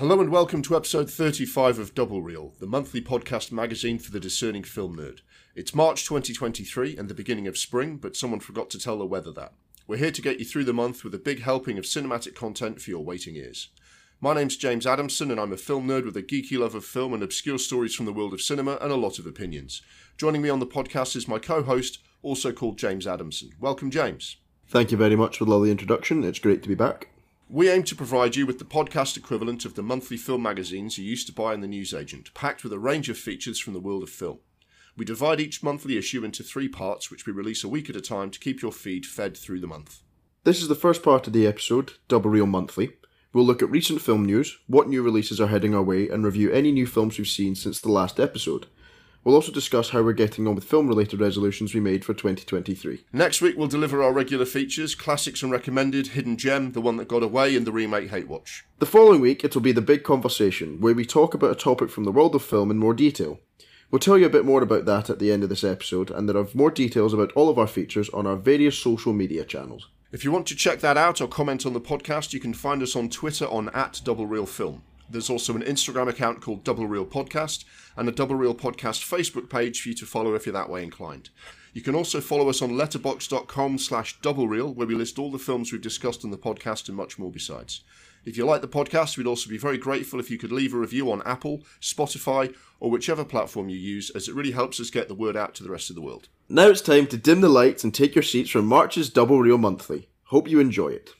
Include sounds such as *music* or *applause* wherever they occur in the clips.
Hello and welcome to episode 35 of Double Reel, the monthly podcast magazine for the discerning film nerd. It's March 2023 and the beginning of spring, but someone forgot to tell the weather that. We're here to get you through the month with a big helping of cinematic content for your waiting ears. My name's James Adamson, and I'm a film nerd with a geeky love of film and obscure stories from the world of cinema and a lot of opinions. Joining me on the podcast is my co host, also called James Adamson. Welcome, James. Thank you very much for the lovely introduction. It's great to be back. We aim to provide you with the podcast equivalent of the monthly film magazines you used to buy in the newsagent, packed with a range of features from the world of film. We divide each monthly issue into three parts, which we release a week at a time to keep your feed fed through the month. This is the first part of the episode, Double Reel Monthly. We'll look at recent film news, what new releases are heading our way, and review any new films we've seen since the last episode. We'll also discuss how we're getting on with film related resolutions we made for 2023. Next week, we'll deliver our regular features Classics and Recommended, Hidden Gem, The One That Got Away, and the remake Hate Watch. The following week, it'll be the big conversation, where we talk about a topic from the world of film in more detail. We'll tell you a bit more about that at the end of this episode, and there are more details about all of our features on our various social media channels. If you want to check that out or comment on the podcast, you can find us on Twitter on at Double Reel Film. There's also an Instagram account called Double Reel Podcast and a Double Reel Podcast Facebook page for you to follow if you're that way inclined. You can also follow us on letterboxd.com slash double reel, where we list all the films we've discussed in the podcast and much more besides. If you like the podcast, we'd also be very grateful if you could leave a review on Apple, Spotify, or whichever platform you use, as it really helps us get the word out to the rest of the world. Now it's time to dim the lights and take your seats for March's Double Reel Monthly. Hope you enjoy it.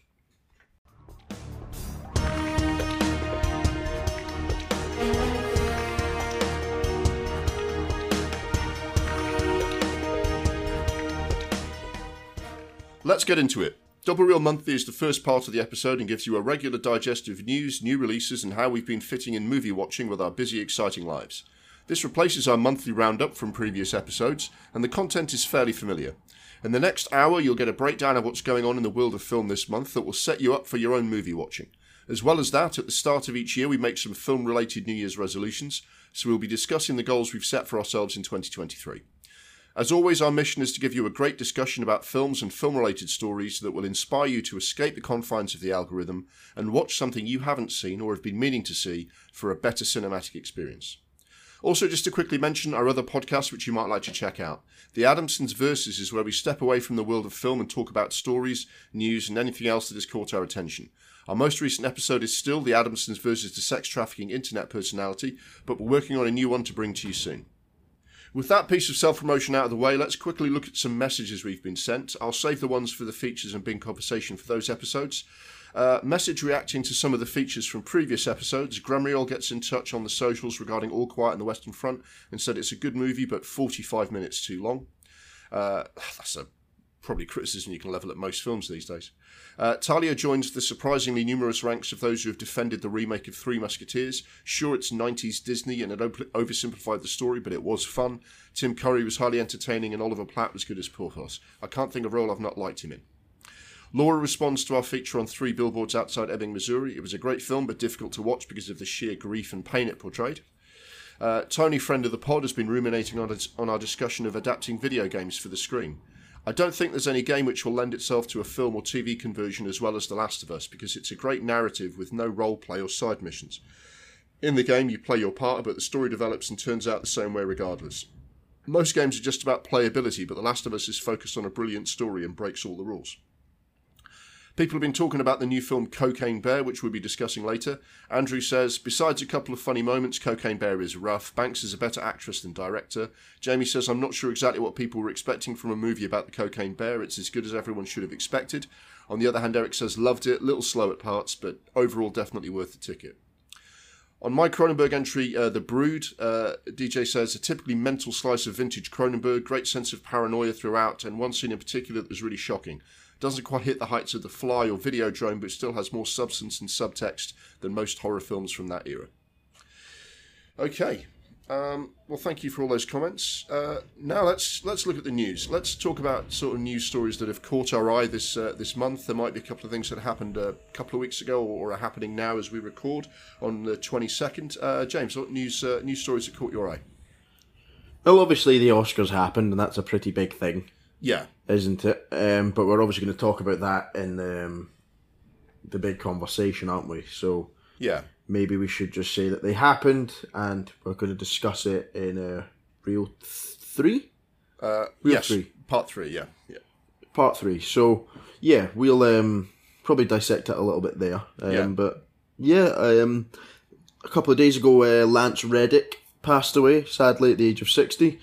Let's get into it. Double Reel Monthly is the first part of the episode and gives you a regular digest of news, new releases, and how we've been fitting in movie watching with our busy, exciting lives. This replaces our monthly roundup from previous episodes, and the content is fairly familiar. In the next hour, you'll get a breakdown of what's going on in the world of film this month that will set you up for your own movie watching. As well as that, at the start of each year, we make some film related New Year's resolutions, so we'll be discussing the goals we've set for ourselves in 2023. As always, our mission is to give you a great discussion about films and film related stories that will inspire you to escape the confines of the algorithm and watch something you haven't seen or have been meaning to see for a better cinematic experience. Also, just to quickly mention our other podcast, which you might like to check out. The Adamsons Versus is where we step away from the world of film and talk about stories, news, and anything else that has caught our attention. Our most recent episode is still The Adamsons versus the sex trafficking internet personality, but we're working on a new one to bring to you soon. With that piece of self promotion out of the way, let's quickly look at some messages we've been sent. I'll save the ones for the features and Bing conversation for those episodes. Uh, message reacting to some of the features from previous episodes. Grumriel gets in touch on the socials regarding All Quiet on the Western Front and said it's a good movie, but 45 minutes too long. Uh, *sighs* that's a probably criticism you can level at most films these days. Uh, Talia joins the surprisingly numerous ranks of those who have defended the remake of Three Musketeers. Sure, it's 90s Disney and it oversimplified the story, but it was fun. Tim Curry was highly entertaining and Oliver Platt was good as Porthos. I can't think of a role I've not liked him in. Laura responds to our feature on Three Billboards Outside Ebbing, Missouri. It was a great film, but difficult to watch because of the sheer grief and pain it portrayed. Uh, Tony, friend of the pod, has been ruminating on, on our discussion of adapting video games for the screen. I don't think there's any game which will lend itself to a film or TV conversion as well as The Last of Us because it's a great narrative with no role play or side missions. In the game, you play your part, but the story develops and turns out the same way regardless. Most games are just about playability, but The Last of Us is focused on a brilliant story and breaks all the rules. People have been talking about the new film Cocaine Bear, which we'll be discussing later. Andrew says, besides a couple of funny moments, Cocaine Bear is rough. Banks is a better actress than director. Jamie says, I'm not sure exactly what people were expecting from a movie about the Cocaine Bear. It's as good as everyone should have expected. On the other hand, Eric says, loved it, little slow at parts, but overall definitely worth the ticket. On my Cronenberg entry, uh, The Brood, uh, DJ says, a typically mental slice of vintage Cronenberg, great sense of paranoia throughout, and one scene in particular that was really shocking. Doesn't quite hit the heights of The Fly or Videodrome, but still has more substance and subtext than most horror films from that era. Okay. Um, well, thank you for all those comments. Uh, now let's let's look at the news. Let's talk about sort of news stories that have caught our eye this uh, this month. There might be a couple of things that happened a couple of weeks ago or, are happening now as we record on the twenty second. Uh, James, what news uh, news stories that caught your eye? Well, obviously the Oscars happened, and that's a pretty big thing. Yeah, isn't it? Um, but we're obviously going to talk about that in um, the big conversation, aren't we? So yeah, maybe we should just say that they happened, and we're going to discuss it in a real th- three Uh, Real yes, three. part three. Yeah, yeah. part three. So yeah, we'll um probably dissect it a little bit there. Um, Yeah. But yeah, um, a couple of days ago, uh, Lance Reddick passed away, sadly, at the age of sixty.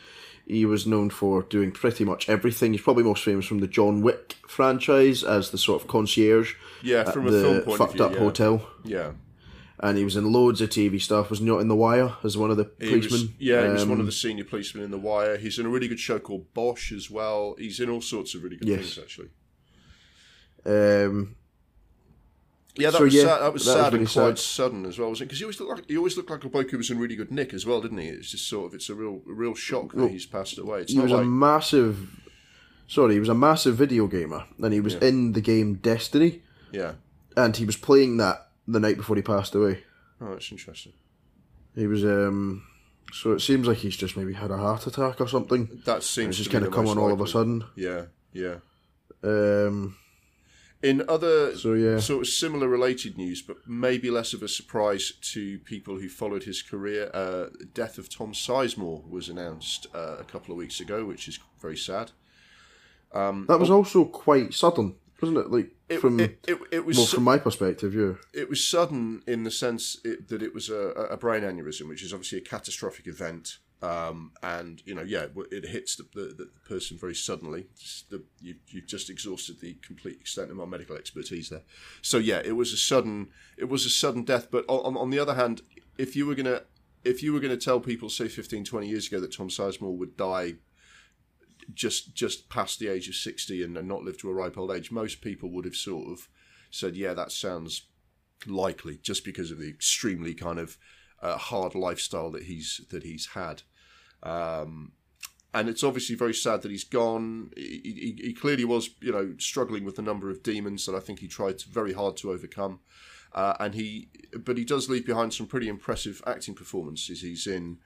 He was known for doing pretty much everything. He's probably most famous from the John Wick franchise as the sort of concierge Yeah, from a the film point fucked of view. up yeah. hotel. Yeah, And he was in loads of TV stuff. Was not in The Wire as one of the he was, policemen. yeah, he was one Um, of the senior policemen in The Wire. He's in a really good show called Bosch as well. He's in all sorts of really good Yes. things actually. Um, Yeah, that So, was yeah, sad, that was that was sad really and quite sad. sudden as well, wasn't it? Because he always looked like he always looked like a bloke who was in really good nick as well, didn't he? It's just sort of it's a real a real shock that Well, he's passed away. It's he was like a massive. Sorry, he was a massive video gamer, and he was Yeah. in the game Destiny. yeah. and he was playing that the night before he passed away. Oh, that's interesting. He was um so it seems like he's just maybe had a heart attack or something. That seems It's just kind of come on all of a sudden. Yeah, yeah. Um In other so yeah. sort of similar related news, but maybe less of a surprise to people who followed his career, uh, the death of Tom Sizemore was announced uh, a couple of weeks ago, which is very sad. That was also quite sudden, wasn't it? Like It, from it, it, it was well su- from my perspective, yeah. it was sudden in the sense it, that it was a, a brain aneurysm, which is obviously a catastrophic event. Um, and you know, yeah, it hits the, the, the person very suddenly. The, you, you've just exhausted the complete extent of my medical expertise there. So yeah, it was a sudden, it was a sudden death. But on, on the other hand, if you were gonna, if you were gonna tell people, say 15, 20 years ago, that Tom Sizemore would die just just past the age of sixty and, and not live to a ripe old age, most people would have sort of said, "Yeah, that sounds likely," just because of the extremely kind of uh, hard lifestyle that he's that he's had. Um, and it's obviously very sad that he's gone. He, he, he clearly was, you know, struggling with a number of demons that I think he tried very hard to overcome. Uh, and he, but he does leave behind some pretty impressive acting performances. He's in,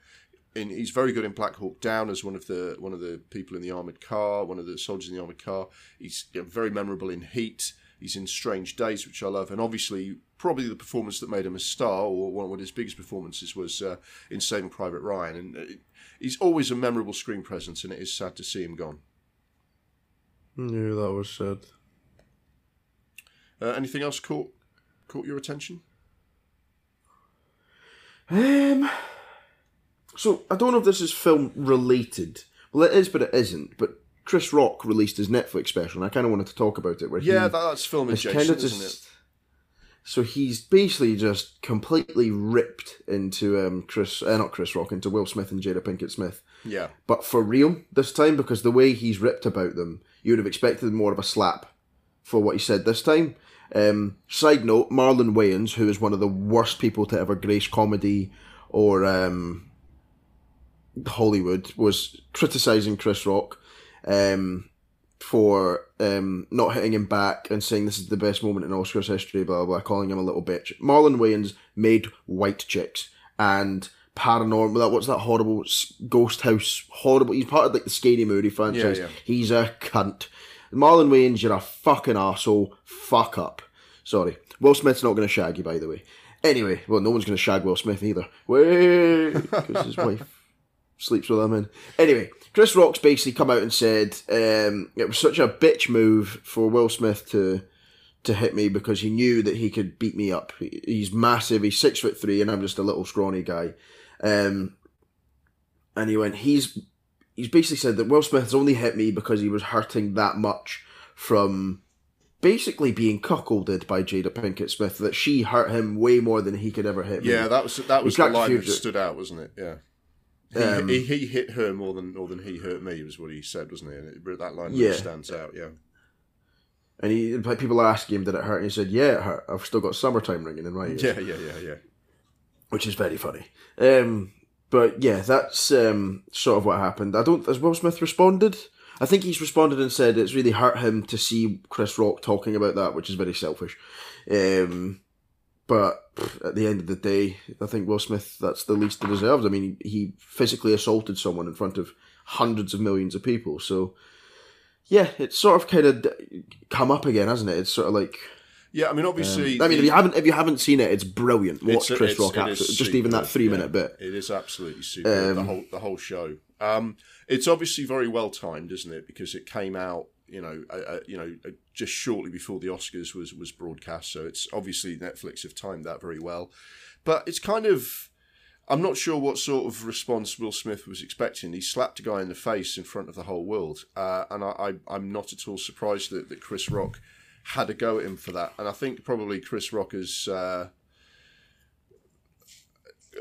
in, he's very good in Black Hawk Down as one of the one of the people in the armored car, one of the soldiers in the armored car. He's you know, very memorable in Heat. He's in Strange Days, which I love, and obviously probably the performance that made him a star, or one of his biggest performances, was uh, in Saving Private Ryan. And uh, he's always a memorable screen presence, and it is sad to see him gone. Yeah, that was sad. Uh, anything else caught caught your attention? Um So I don't know if this is film related. Well it is but it isn't. But Chris Rock released his Netflix special and I kinda wanted to talk about it where Yeah, that's film adjacent, kind of isn't just. it? So he's basically just completely ripped into um, Chris, uh, not Chris Rock, into Will Smith and Jada Pinkett Smith, Yeah, but for real this time because the way he's ripped about them, you would have expected more of a slap for what he said this time. Um, side note: Marlon Wayans, who is one of the worst people to ever grace comedy or um, Hollywood, was criticizing Chris Rock. Um, for um, not hitting him back and saying this is the best moment in Oscars history, blah, blah, blah, calling him a little bitch. Marlon Wayans made White Chicks and Paranormal, that what's that horrible Ghost House, horrible, he's part of like the Scary Movie franchise. Yeah, yeah. He's a cunt. Marlon Wayans, you're a fucking asshole. Fuck up. Sorry. Will Smith's not going to shag you, by the way. Anyway, well, no one's going to shag Will Smith either. Wait, because his *laughs* wife sleeps with him in. Anyway, Chris Rock's basically come out and said um, it was such a bitch move for Will Smith to to hit me because he knew that he could beat me up. He- He's massive. He's six foot three, and I'm just a little scrawny guy. Um, and he went. He's he's basically said that Will Smith has only hit me because he was hurting that much from basically being cuckolded by Jada Pinkett Smith. That she hurt him way more than he could ever hit me. yeah, that was that was He the line that stood out, wasn't it? Yeah. He, Um, he, he hit her more than more than he hurt me was what he said, wasn't he? And it, that line Yeah. really stands out. Yeah, And he, like, people are asking him, did it hurt? And he said, yeah, it hurt. I've still got summertime ringing in my ears. yeah, yeah, yeah, yeah. Which is very funny. Um, but yeah, that's um, sort of what happened. I don't, has Will Smith responded? I think he's responded and said it's really hurt him to see Chris Rock talking about that, which is very selfish. Um, but at the end of the day, I think Will Smith, that's the least he deserves. I mean, he, physically assaulted someone in front of hundreds of millions of people. So, yeah, it's sort of kind of come up again, hasn't it? It's sort of like, Yeah, I mean, obviously, I mean, if you haven't if you haven't seen it, it's brilliant. Watch It's- Chris it's- Rock. it Absolutely, just even that three yeah. minute bit. It is absolutely super. the whole the whole show. Um, it's obviously very well timed, isn't it? Because it came out, you know, uh, you know, just shortly before the Oscars was was broadcast. So it's obviously Netflix have timed that very well. But it's kind of. I'm not sure what sort of response Will Smith was expecting. He slapped a guy in the face in front of the whole world, uh, and I, I'm not at all surprised that, that Chris Rock had a go at him for that. And I think probably Chris Rock has uh,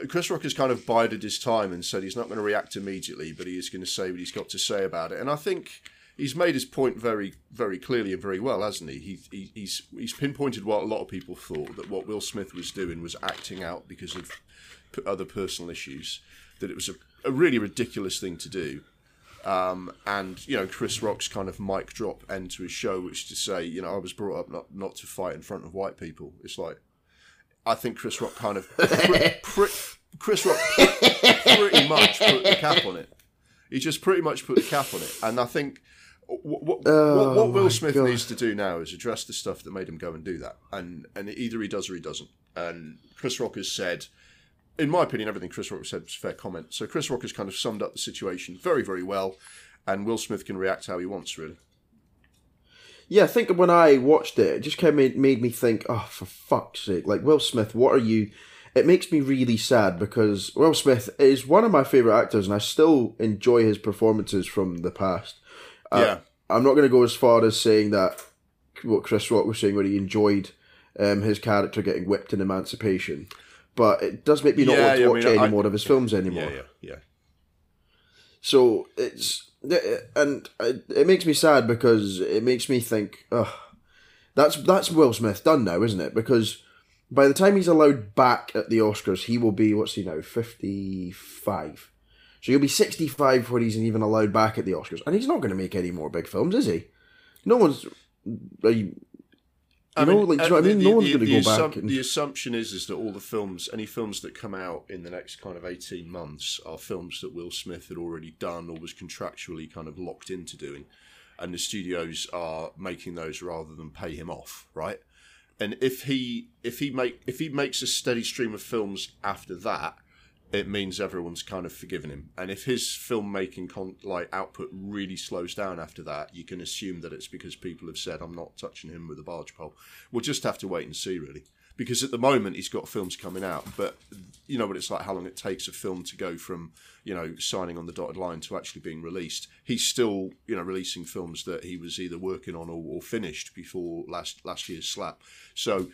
Chris Rock has kind of bided his time and said he's not going to react immediately, but he is going to say what he's got to say about it. And I think he's made his point very, very clearly and very well, hasn't he? he, he he's he's pinpointed what a lot of people thought that what Will Smith was doing was acting out because of other personal issues. That it was a, a really ridiculous thing to do. Um, and you know Chris Rock's kind of mic drop end to his show, which to say, you know, I was brought up not not to fight in front of white people. It's like I think Chris Rock kind of Chris Rock pretty much put the cap on it. He just pretty much put the cap on it, and I think what, what, what, what Will Smith God. needs to do now is address the stuff that made him go and do that, and and either he does or he doesn't. And Chris Rock has said, in my opinion, everything Chris Rock has said was fair comment. So Chris Rock has kind of summed up the situation very very well, and Will Smith can react how he wants really. Yeah, I think when I watched it, it just kind of made, made me think, oh, for fuck's sake, like Will Smith, what are you? It makes me really sad because Will Smith is one of my favorite actors, and I still enjoy his performances from the past. Yeah, I'm not going to go as far as saying that what Chris Rock was saying, where he enjoyed um, his character getting whipped in Emancipation, but it does make me not Yeah, want to yeah, I watch mean, any I- more of his films anymore. yeah, yeah, yeah. So it's and it makes me sad because it makes me think, ugh, that's that's Will Smith done now, isn't it? Because by the time he's allowed back at the Oscars, he will be what's he now fifty five. So he'll be sixty five when he's even allowed back at the Oscars, and he's not going to make any more big films, is he? No one's. You, I know, mean, like, do you know what I mean? the- No one's gonna the go back assump- and- The assumption is is that all the films, any films that come out in the next kind of eighteen months, are films that Will Smith had already done or was contractually kind of locked into doing, and the studios are making those rather than pay him off, right? And if he if he make if he makes a steady stream of films after that, it means everyone's kind of forgiven him. And if his filmmaking con- like output really slows down after that, you can assume that it's because people have said, "I'm not touching him with a barge pole." We'll just have to wait and see, really. Because at the moment he's got films coming out, but you know what it's like how long it takes a film to go from you know signing on the dotted line to actually being released. He's still you know releasing films that he was either working on or, or finished before last last year's slap. So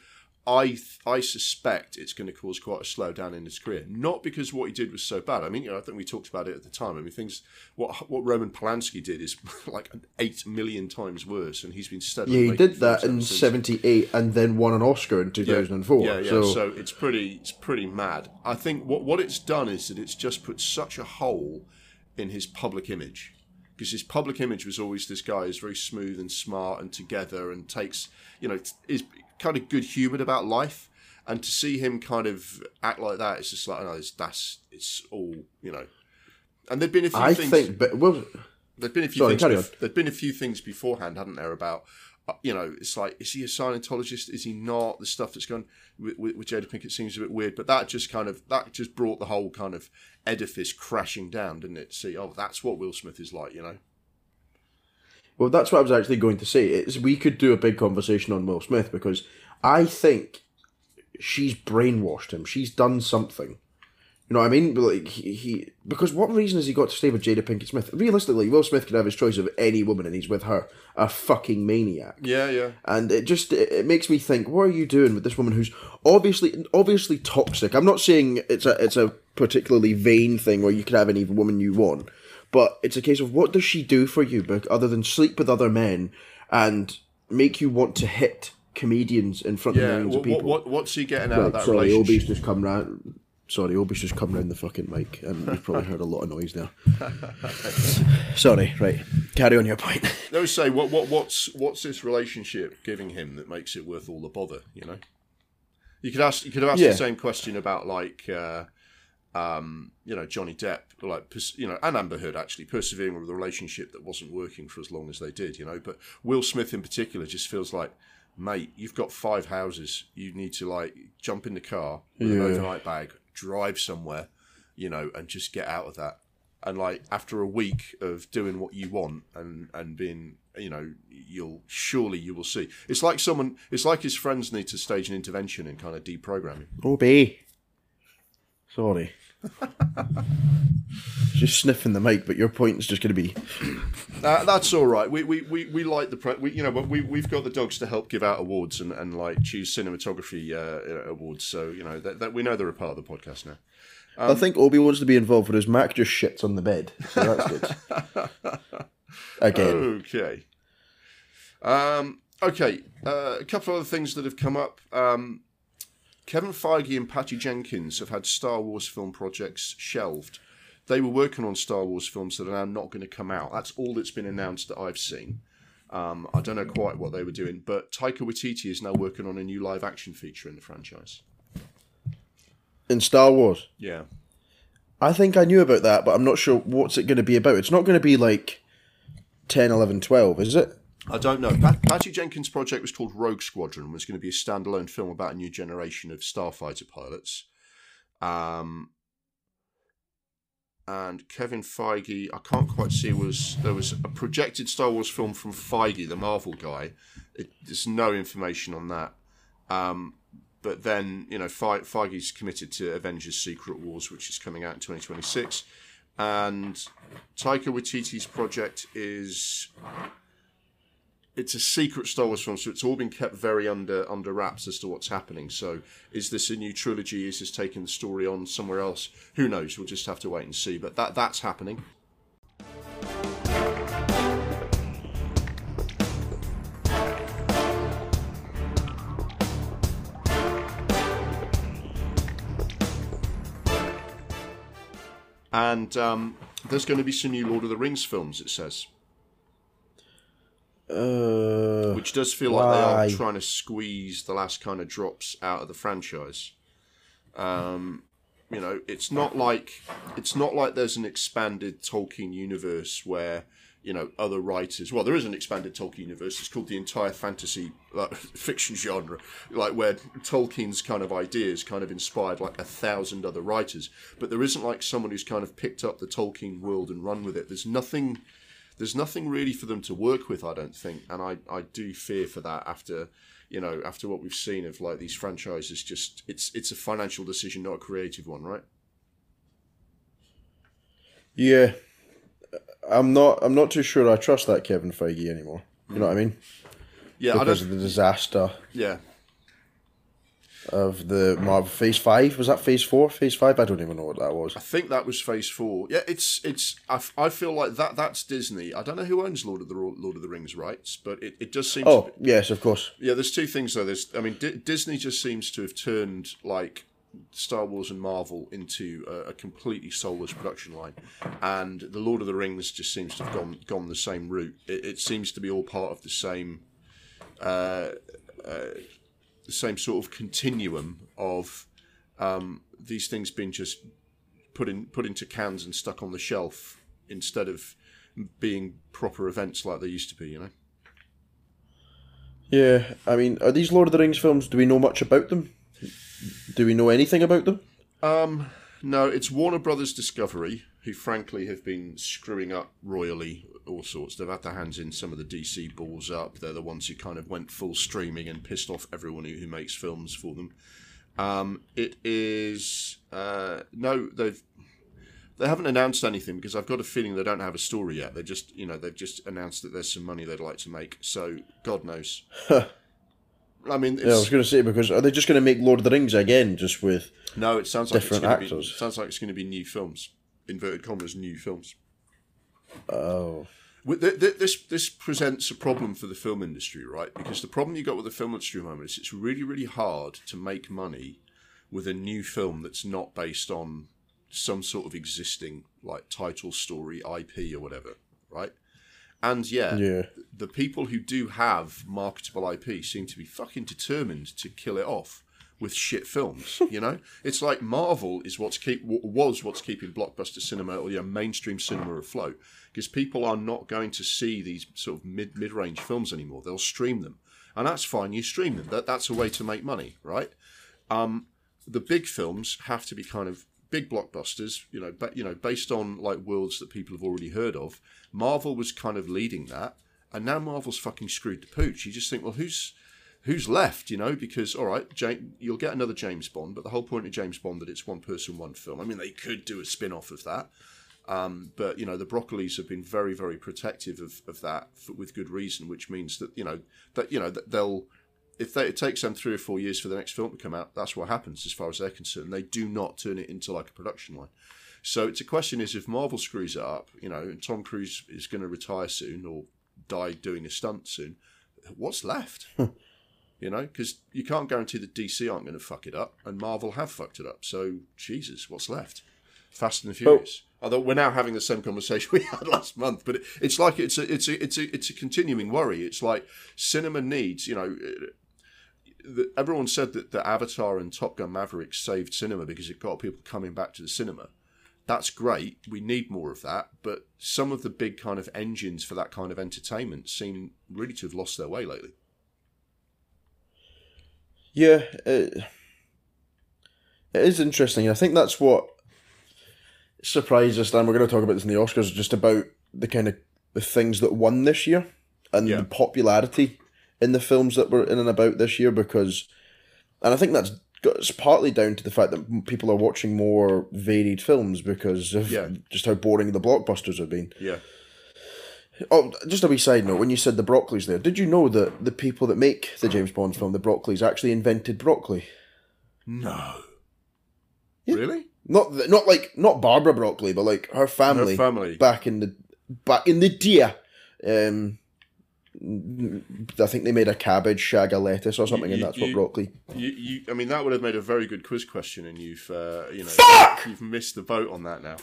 I I suspect it's going to cause quite a slowdown in his career. Not because what he did was so bad. I mean, you know, I think we talked about it at the time. I mean, things what what Roman Polanski did is *laughs* like eight million times worse, and he's been steadily. yeah, he did that in seventy eight, and then won an Oscar in two thousand and four. Yeah, yeah. So, So, it's pretty it's pretty mad. I think what what it's done is that it's just put such a hole in his public image. Because his public image was always this guy who's very smooth and smart and together and takes, you know, is kind of good humoured about life. And to see him kind of act like that, it's just like, no, it's, that's, it's all, you know. And there'd been a few I things. think, but Will, There'd been a few Sorry, things. carry bef- there'd been a few things beforehand, hadn't there? About uh, you know, it's like, is he a Scientologist? Is he not? The stuff that's gone with, with, with Jada Pinkett seems a bit weird, but that just kind of that just brought the whole kind of edifice crashing down, didn't it? See, oh, that's what Will Smith is like, you know. Well, that's what I was actually going to say. Is we could do a big conversation on Will Smith because I think she's brainwashed him. She's done something. You know what I mean? Like he, he because what reason has he got to stay with Jada Pinkett Smith? Realistically, Will Smith could have his choice of any woman, and he's with her, a fucking maniac. Yeah, yeah. And it just it, it makes me think, what are you doing with this woman who's obviously obviously toxic? I'm not saying it's a it's a particularly vain thing where you can have any woman you want, but it's a case of what does she do for you, bec- other than sleep with other men and make you want to hit comedians in front of Yeah. millions What, of people? what, what, what's he getting out of that sorry, relationship? Obi's just come round. Sorry, Obi's just come round the fucking mic, and you've probably heard a lot of noise there. *laughs* sorry, right. Carry on your point. *laughs* They would say, what, what, what's, what's this relationship giving him that makes it worth all the bother? You know, you could ask, you could have asked Yeah. the same question about like, uh, um, you know, Johnny Depp, like, you know, and Amber Heard actually persevering with a relationship that wasn't working for as long as they did. You know, but Will Smith in particular just feels like mate, you've got five houses. You need to like jump in the car with an overnight bag, drive somewhere, you know, and just get out of that. And like after a week of doing what you want and and being, you know, you'll surely you will see. It's like someone. It's like his friends need to stage an intervention and kind of deprogramming. him. Obi. Sorry. *laughs* just sniffing the mic, but your point is just going to be *clears throat* Uh, that's all right. We we, we, we like the pre- we, you know, but we we've got the dogs to help give out awards and, and like choose cinematography uh, awards. So you know that, that we know they're a part of the podcast now. I think Obi wants to be involved, whereas Mac just shits on the bed. So that's good. *laughs* Again. Okay. Um, okay. Uh, a couple of other things that have come up. Um, Kevin Feige and Patty Jenkins have had Star Wars film projects shelved. They were working on Star Wars films that are now not going to come out. That's all that's been announced that I've seen. Um, I don't know quite what they were doing, but Taika Waititi is now working on a new live action feature in the franchise. In Star Wars. Yeah. I think I knew about that, but I'm not sure what's it going to be about. It's not going to be like 10, 11, 12, is it? I don't know. Pat- Patty Jenkins' project was called Rogue Squadron and was going to be a standalone film about a new generation of starfighter pilots. Um, and Kevin Feige, I can't quite see was there was a projected Star Wars film from Feige, the Marvel guy. It, there's no information on that. Um, but then you know Fe- Feige's committed to Avengers: Secret Wars, which is coming out in 2026, and Taika Waititi's project is it's a secret Star Wars film, so it's all been kept very under under wraps as to what's happening. So, is this a new trilogy? Is this taking the story on somewhere else? Who knows? We'll just have to wait and see. But that that's happening. And um, there's going to be some new Lord of the Rings films. It says. Uh, which does feel like they are trying to squeeze the last kind of drops out of the franchise. Um, you know, it's not like it's not like there's an expanded Tolkien universe where you know other writers. Well, there is an expanded Tolkien universe. It's called the entire fantasy like, *laughs* fiction genre, like where Tolkien's kind of ideas kind of inspired like a thousand other writers. But there isn't like someone who's kind of picked up the Tolkien world and run with it. There's nothing there's nothing really for them to work with, I don't think, and I, I do fear for that after you know after what we've seen of like these franchises. Just it's it's a financial decision, not a creative one, right? yeah. I'm not. I'm not too sure. I trust that Kevin Feige anymore. You know what I mean? Yeah, I Because don't. of the disaster Yeah, of the Marvel Phase Five. Was that Phase Four? Phase Five? I don't even know what that was. I think that was Phase Four. Yeah, it's it's. I, I feel like that that's Disney. I don't know who owns Lord of the Lord of the Rings rights, but it, it does seem. to Oh be, yes, of course. Yeah, there's two things though. There's, I mean, D- Disney just seems to have turned like Star Wars and Marvel into a, a completely soulless production line, and the Lord of the Rings just seems to have gone gone the same route. It, it seems to be all part of the same, uh, uh, the same sort of continuum of um, these things being just put in put into cans and stuck on the shelf instead of being proper events like they used to be. You know. Yeah, I mean, are these Lord of the Rings films? Do we know much about them? Do we know anything about them? Um, no, it's Warner Brothers Discovery, who frankly have been screwing up royally all sorts. They've had their hands in some of the DC balls up. They're the ones who kind of went full streaming and pissed off everyone who, who makes films for them. Um, it is uh, no, they've they haven't announced anything because I've got a feeling they don't have a story yet. They just you know they've just announced that there's some money they'd like to make. So God knows. I mean, it's, Yeah, I was going to say because are they just going to make Lord of the Rings again, just with? No, it sounds like Different it's gonna Be, actors. sounds like it's going to be new films, inverted commas, new films. Oh, This this presents a problem for the film industry, right? Because the problem you got with the film industry at the moment is it's really really hard to make money with a new film that's not based on some sort of existing like title, story, IP, or whatever, right? And yeah, yeah. the people who do have marketable IP seem to be fucking determined to kill it off with shit films. You know, *laughs* it's like Marvel is what's keep was what's keeping blockbuster cinema or yeah, mainstream cinema afloat because people are not going to see these sort of mid mid range films anymore. They'll stream them. and that's fine. You stream them. That that's a way to make money, right? Um, the big films have to be kind of big blockbusters, you know, but you know, based on like worlds that people have already heard of. Marvel was kind of leading that, and now Marvel's fucking screwed the pooch. You just think, well, who's who's left? You know, because all right, you'll get another James Bond, but the whole point of James Bond that it's one person, one film. I mean, they could do a spin off of that. Um, but you know the Broccoli's have been very, very protective of, of that for, with good reason, which means that you know that you know that they'll if they, it takes them three or four years for the next film to come out, that's what happens as far as they're concerned. They do not turn it into like a production line. So it's a question is if Marvel screws it up, you know, and Tom Cruise is going to retire soon or die doing a stunt soon, what's left? *laughs* you know, because you can't guarantee that DC aren't going to fuck it up, and Marvel have fucked it up. So Jesus, what's left? Fast and Furious. Although we're now having the same conversation *laughs* we had last month, but it, it's like it's a it's a it's a it's a continuing worry. It's like cinema needs, you know. The, everyone said that the Avatar and Top Gun Maverick saved cinema because it got people coming back to the cinema. That's great. We need more of that, but some of the big kind of engines for that kind of entertainment seem really to have lost their way lately. Yeah, it, it is interesting. I think that's what surprised us. And we're going to talk about this in the Oscars, just about the kind of the things that won this year and Yeah. the popularity in the films that were in and about this year. Because, and I think that's it's partly down to the fact that people are watching more varied films because of Yeah. just how boring the blockbusters have been. Yeah. Oh, just a wee side note. When you said the Broccoli's there, did you know that the people that make the James Bond film, the Broccoli's, actually invented broccoli? No. Really? Not th- not like not Barbara Broccoli, but like her family. Her family. back in the back in the day. Um, I think they made a cabbage, shag a lettuce, or something, and you- that's what you- broccoli. You, you, I mean, that would have made a very good quiz question, and you've, uh, you know, Fuck! you've missed the boat on that now.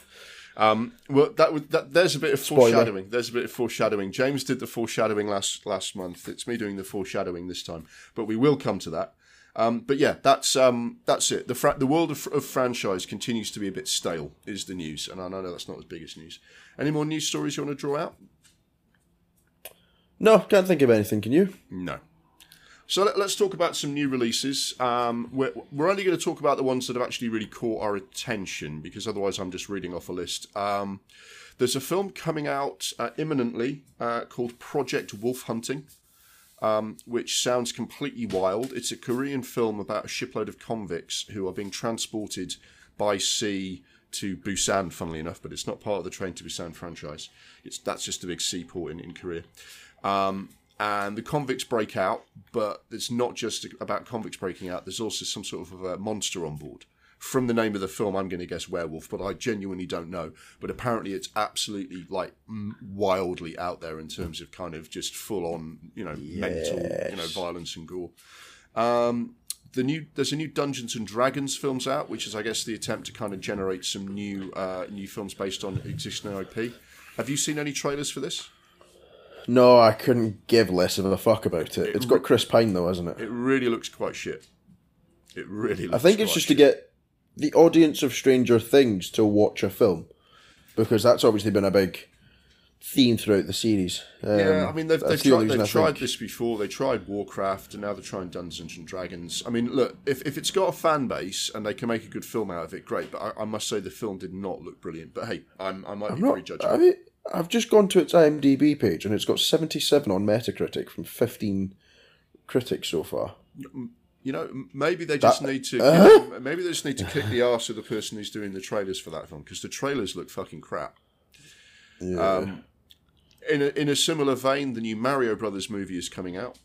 Um, well, that would that. There's a bit of Spoiler. foreshadowing. There's a bit of foreshadowing. James did the foreshadowing last last month. It's me doing the foreshadowing this time, but we will come to that. Um, but yeah, that's um, that's it. The fra- the world of, of franchise continues to be a bit stale, is the news, and I know that's not as big as news. Any more news stories you want to draw out? No, can't think of anything. Can you? No. So let, us talk about some new releases. Um, we're, we're only going to talk about the ones that have actually really caught our attention because otherwise I'm just reading off a list. Um, there's a film coming out uh, imminently uh, called Project Wolf Hunting, um, which sounds completely wild. It's a Korean film about a shipload of convicts who are being transported by sea to Busan, funnily enough, but it's not part of the Train to Busan franchise. It's That's just a big seaport in, in Korea Um, and the convicts break out, but it's not just about convicts breaking out. There's also some sort of a monster on board. From the name of the film, I'm going to guess werewolf, but I genuinely don't know. But apparently, it's absolutely like wildly out there in terms of kind of just full on, you know, mental, you know, violence and gore. Um, the new there's a new Dungeons and Dragons films out, which is I guess the attempt to kind of generate some new uh, new films based on existing IP. Have you seen any trailers for this? No, I couldn't give less of a fuck about it. It's got Chris Pine though, hasn't it? It really looks quite shit. It really looks I think it's just to get the audience of Stranger Things to watch a film because that's obviously been a big theme throughout the series. Um, Yeah, I mean they've, they've tried, they've tried this before. They tried Warcraft, and now they're trying Dungeons and Dragons. I mean, look, if, if it's got a fan base and they can make a good film out of it, great. But I, I must say the film did not look brilliant. But hey, I'm, I might be Not- prejudging. I mean, I've just gone to its IMDb page and it's got 77 on Metacritic from 15 critics so far. You know, maybe they just That- need to Uh-huh. maybe they just need to kick the ass of the person who's doing the trailers for that film because the trailers look fucking crap. Yeah. Um, in a, in a similar vein, the new Mario Brothers movie is coming out.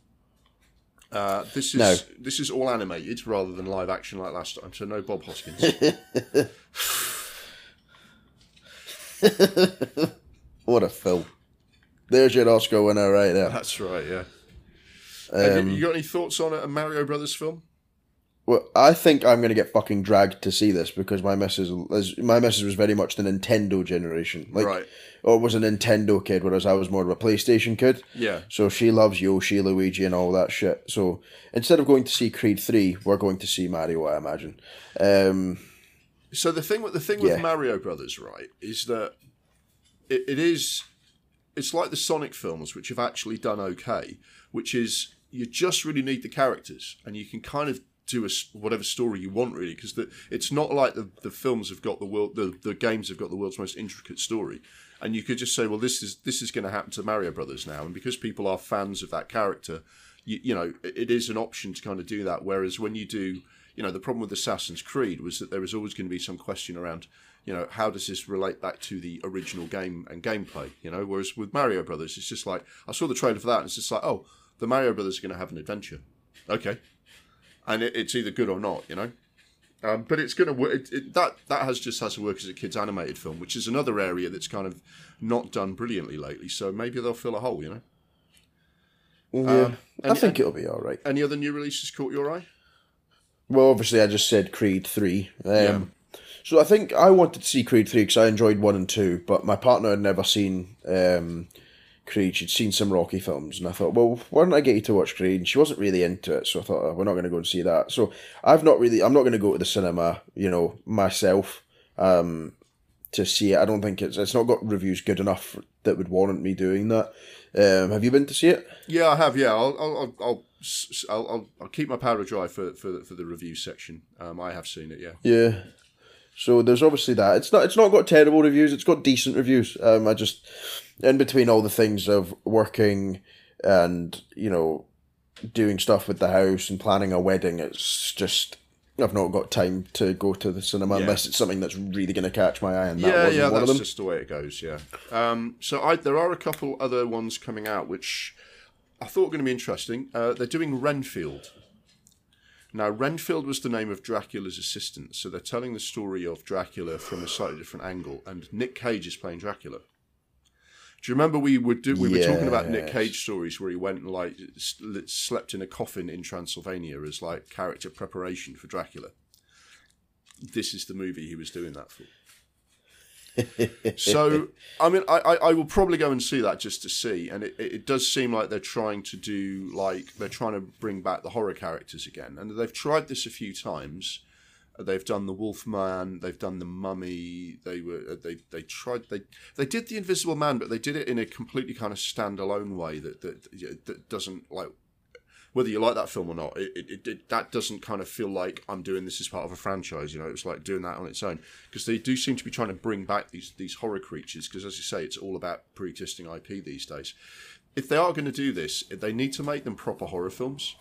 Uh, this is No. this is all animated rather than live action like last time, so no Bob Hoskins. *laughs* *laughs* what a film. There's your Oscar winner right there. That's right, yeah. Um, you, you got any thoughts on a Mario Brothers film? Well, I think I'm going to get fucking dragged to see this because my message, my missus was very much the Nintendo generation, like, Right. or was a Nintendo kid, whereas I was more of a PlayStation kid. Yeah. So she loves Yoshi, Luigi, and all that shit. So instead of going to see Creed three, we're going to see Mario. I imagine. Um, So the thing with the thing with Yeah. Mario Brothers, right, is that it, it is it's like the Sonic films, which have actually done okay, which is you just really need the characters, and you can kind of do a, whatever story you want really because it's not like the, the films have got the world the, the games have got the world's most intricate story. And you could just say well this is this is going to happen to mario brothers now. And because people are fans of that character you, you know it is an option to kind of do that. Whereas when you do you know the problem with assassin's creed was that there was always going to be some question around you know how does this relate back to the original game and gameplay you know whereas with mario brothers it's just like i saw the trailer for that and it's just like oh the mario brothers are going to have an adventure okay and it, it's either good or not, you know. Um, but it's going to work. It, it, that that has just has to work as a kids animated film, which is another area that's kind of not done brilliantly lately. So maybe they'll fill a hole, you know. Yeah, um, I think it'll be all right. Any other new releases caught your eye? Well, obviously, I just said Creed three. Um, yeah. So I think I wanted to see Creed three because I enjoyed one and two, but my partner had never seen um, Creed. She'd seen some Rocky films, and I thought, well, why don't I get you to watch Creed? And she wasn't really into it, so I thought, oh, we're not going to go and see that. So I've not really, I'm not going to go to the cinema, you know, myself um, to see it. I don't think it's it's not got reviews good enough that would warrant me doing that. Um, have you been to see it? Yeah, I have. Yeah, I'll I'll I'll, I'll, I'll, I'll keep my powder dry for for for the review section. Um, I have seen it. Yeah. Yeah. So there's obviously that. It's not it's not got terrible reviews. It's got decent reviews. Um, I just in between all the things of working and you know doing stuff with the house and planning a wedding, it's just I've not got time to go to the cinema yeah. unless it's something that's really going to catch my eye. And that yeah, wasn't yeah, one that's of them. just the way it goes. Yeah. Um, so I, there are a couple other ones coming out which I thought were going to be interesting. Uh, they're doing Renfield. Now, Renfield was the name of Dracula's assistant, so they're telling the story of Dracula from a slightly different angle, and Nic Cage is playing Dracula. Do you remember we were do, we yes. were talking about Nic Cage stories where he went and like slept in a coffin in Transylvania as like character preparation for Dracula? This is the movie he was doing that for. So I mean, I, I will probably go and see that just to see, and it, it does seem like they're trying to do like they're trying to bring back the horror characters again, and they've tried this a few times. They've done the Wolfman, they've done the Mummy. They were uh, they they tried they they did the Invisible Man, but they did it in a completely kind of standalone way that that that doesn't like whether you like that film or not, it, it, it, that doesn't kind of feel like I'm doing this as part of a franchise. You know, it's like doing that on its own because they do seem to be trying to bring back these these horror creatures. Because as you say, it's all about pre-existing IP these days. If they are going to do this, they need to make them proper horror films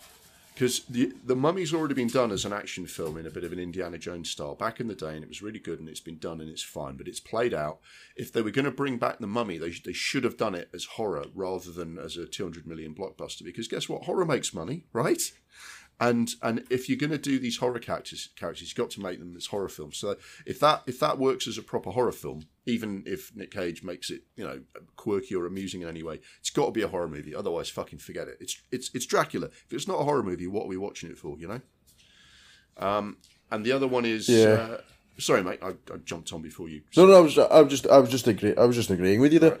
because the the Mummy's already been done as an action film in a bit of an Indiana Jones style back in the day, and it was really good, and it's been done and it's fine, but it's played out. If they were going to bring back the Mummy, they they should have done it as horror rather than as a two hundred million blockbuster. Because guess what, horror makes money, right? and and if you're going to do these horror characters characters you've got to make them as horror films so if that if that works as a proper horror film even if nic cage makes it you know quirky or amusing in any way it's got to be a horror movie otherwise fucking forget it. It's it's it's dracula. If it's not a horror movie what are we watching it for you know? Um and the other one is yeah. Uh, sorry mate I, I, jumped on before you no no i was i was just i was just agree i was just agreeing with you there.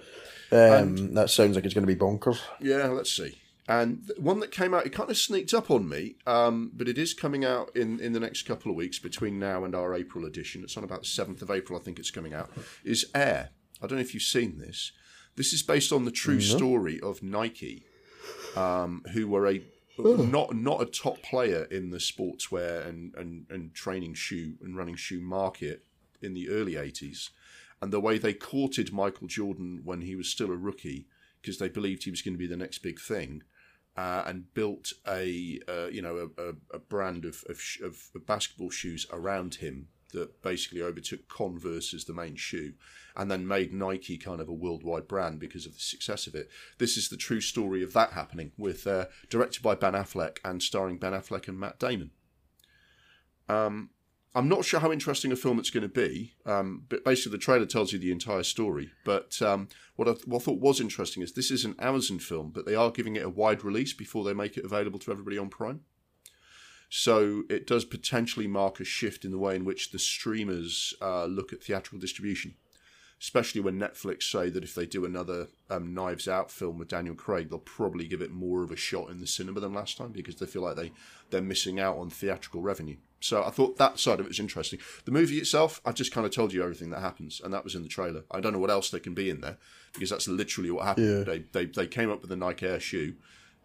Right. um, that sounds like it's going to be bonkers. Yeah let's see and one that came out, it kind of sneaked up on me, um, but it is coming out in, in the next couple of weeks between now and our April edition. It's on about the 7th of April, I think it's coming out. Is Air. I don't know if you've seen this. This is based on the true mm-hmm. story of Nike, um, who were a not not a top player in the sportswear and, and, and training shoe and running shoe market in the early 80s. And the way they courted Michael Jordan when he was still a rookie because they believed he was going to be the next big thing uh, and built a uh, you know a, a brand of, of, of basketball shoes around him that basically overtook Converse as the main shoe, and then made Nike kind of a worldwide brand because of the success of it. This is the true story of that happening, with uh, directed by Ben Affleck and starring Ben Affleck and Matt Damon. Um, I'm not sure how interesting a film it's going to be, um, but basically the trailer tells you the entire story. But um, what, I what I thought was interesting is this is an Amazon film, but they are giving it a wide release before they make it available to everybody on Prime. So it does potentially mark a shift in the way in which the streamers uh, look at theatrical distribution especially when Netflix say that if they do another um, Knives Out film with Daniel Craig, they'll probably give it more of a shot in the cinema than last time because they feel like they they're missing out on theatrical revenue. So I thought that side of it was interesting. The movie itself, I just kind of told you everything that happens, and that was in the trailer. I don't know what else they can be in there because that's literally what happened. Yeah. They, they they came up with the Nike Air shoe.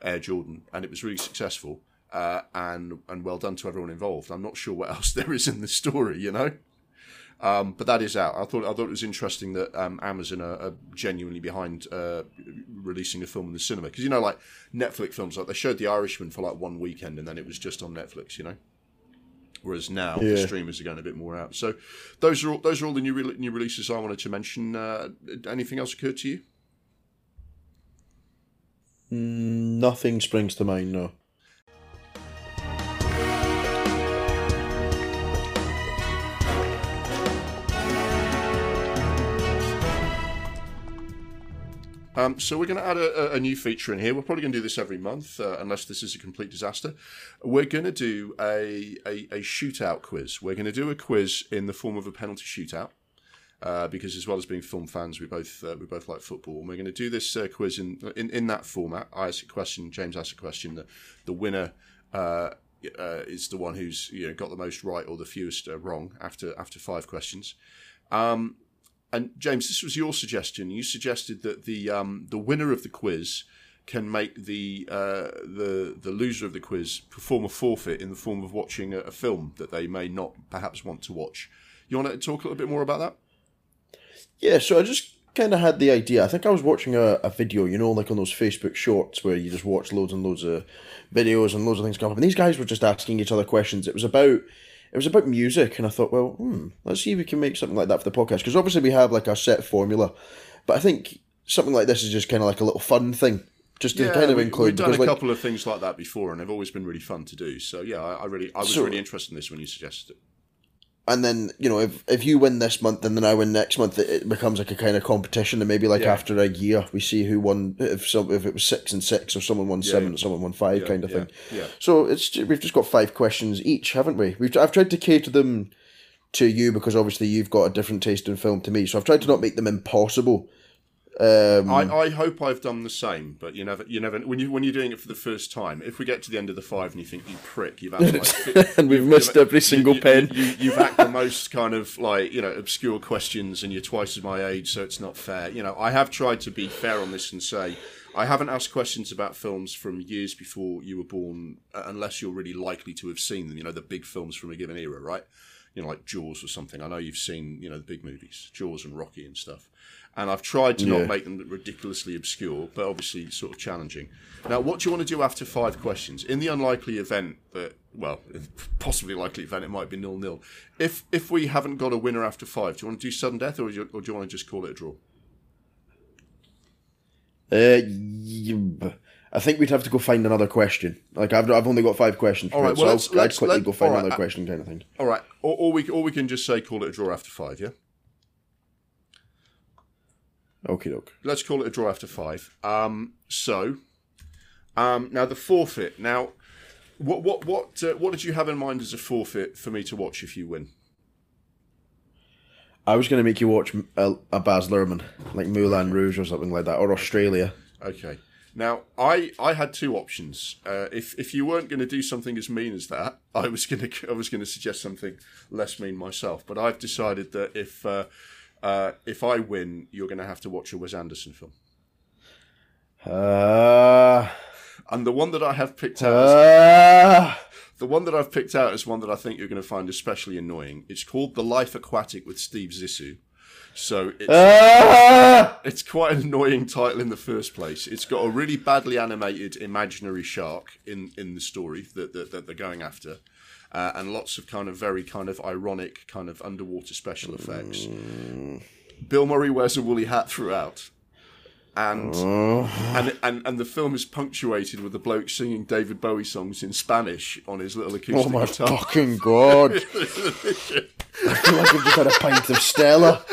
Air Jordan, and it was really successful. Uh, and and well done to everyone involved. I'm not sure what *laughs* else there is in the story, you know. Um, but that is out. I thought I thought it was interesting that um, Amazon are, are, genuinely behind uh, releasing a film in the cinema because you know, like Netflix films, like they showed The Irishman for like one weekend and then it was just on Netflix, you know. Whereas now yeah. the streamers are going a bit more out. So those are all, those are all the new re- new releases I wanted to mention. Uh, anything else occurred to you? Mm, nothing springs to mind. No. Um, so we're going to add a, a, new feature in here. We're probably going to do this every month, uh, unless this is a complete disaster. We're going to do a, a, a shootout quiz. We're going to do a quiz in the form of a penalty shootout. Uh, because as well as being film fans, we both uh, we both like football, and we're going to do this uh, quiz in, in in that format. I ask a question, James asks a question. The, the winner uh, uh, is the one who's you know got the most right or the fewest wrong after after five questions. Um, and James, this was your suggestion. You suggested that the um, the winner of the quiz can make the uh, the the loser of the quiz perform a forfeit in the form of watching a, a, film that they may not perhaps want to watch. You want to talk a little bit more about that? Yeah, so I just kind of had the idea. I think I was watching a, a video, you know, like on those Facebook shorts where you just watch loads and loads of videos and loads of things come up. And these guys were just asking each other questions. It was about it was about music, and I thought, well, hmm, let's see if we can make something like that for the podcast because obviously we have like our set formula, but I think something like this is just kind of like a little fun thing, just to yeah, kind of include. We've done a like, couple of things like that before, and they've always been really fun to do. So yeah, I, I really, I was so, really interested in this when you suggested it and then you know if if you win this month and then I win next month, it, it becomes like a kind of competition, and maybe like yeah. after a year we see who won. If some if it was six and six, or someone won yeah, seven, yeah. or someone won five, kind of thing. Yeah. So it's we've just got five questions each, haven't we? We've I've tried to cater them to you because obviously you've got a different taste in film to me, so I've tried to not make them impossible. Um, I, I hope I've done the same, but you never, you never. When you when you're doing it for the first time, if we get to the end of the five and you think you prick, you've had like, *laughs* and we've missed every single you, pen. You, have asked the most kind of like you know obscure questions, and you're twice as my age, so it's not fair. You know, I have tried to be fair on this and say I haven't asked questions about films from years before you were born, uh, unless you're really likely to have seen them. You know, the big films from a given era, right? You know, like Jaws or something. I know you've seen, you know, the big movies, Jaws and Rocky and stuff and I've tried to yeah. not make them ridiculously obscure, but obviously sort of challenging. Now, what do you want to do after five questions? In the unlikely event that, well, *laughs* possibly likely event it might be nil nil. If if we haven't got a winner after five, do you want to do sudden death, or do you, or do you want to just call it a draw? Uh, I think we'd have to go find another question. Like I've, I've only got five questions. All right, well, so let's, I'll, let's, quickly let, go find right, another question, kind of thing. All right, or, or we or we can just say call it a draw after five. Yeah. Okay, doke. Let's call it a draw after five. Um, so, um, now the forfeit. Now, what what what uh, what did you have in mind as a forfeit for me to watch if you win? I was going to make you watch a, a Baz Luhrmann, like Moulin Rouge or something like that, or Australia. Okay. Now, I, I had two options. Uh, if if you weren't going to do something as mean as that, *laughs* I was going to I was going to suggest something less mean myself. But I've decided that if uh, uh, if I win, you're going to have to watch a Wes Anderson film. Uh, and the one that I have picked out, uh, the one that I've picked out is one that I think you're going to find especially annoying. It's called The Life Aquatic with Steve Zissou. So it's, uh, it's quite an annoying title in the first place. It's got a really badly animated imaginary shark in, in the story that, that, that they're going after uh, and lots of kind of very kind of ironic kind of underwater special effects. Mm. Bill Murray wears a woolly hat throughout. And, uh. and and and the film is punctuated with the bloke singing David Bowie songs in Spanish on his little acoustic guitar. Oh my guitar. fucking god! *laughs* I feel like I've just had a pint of Stella.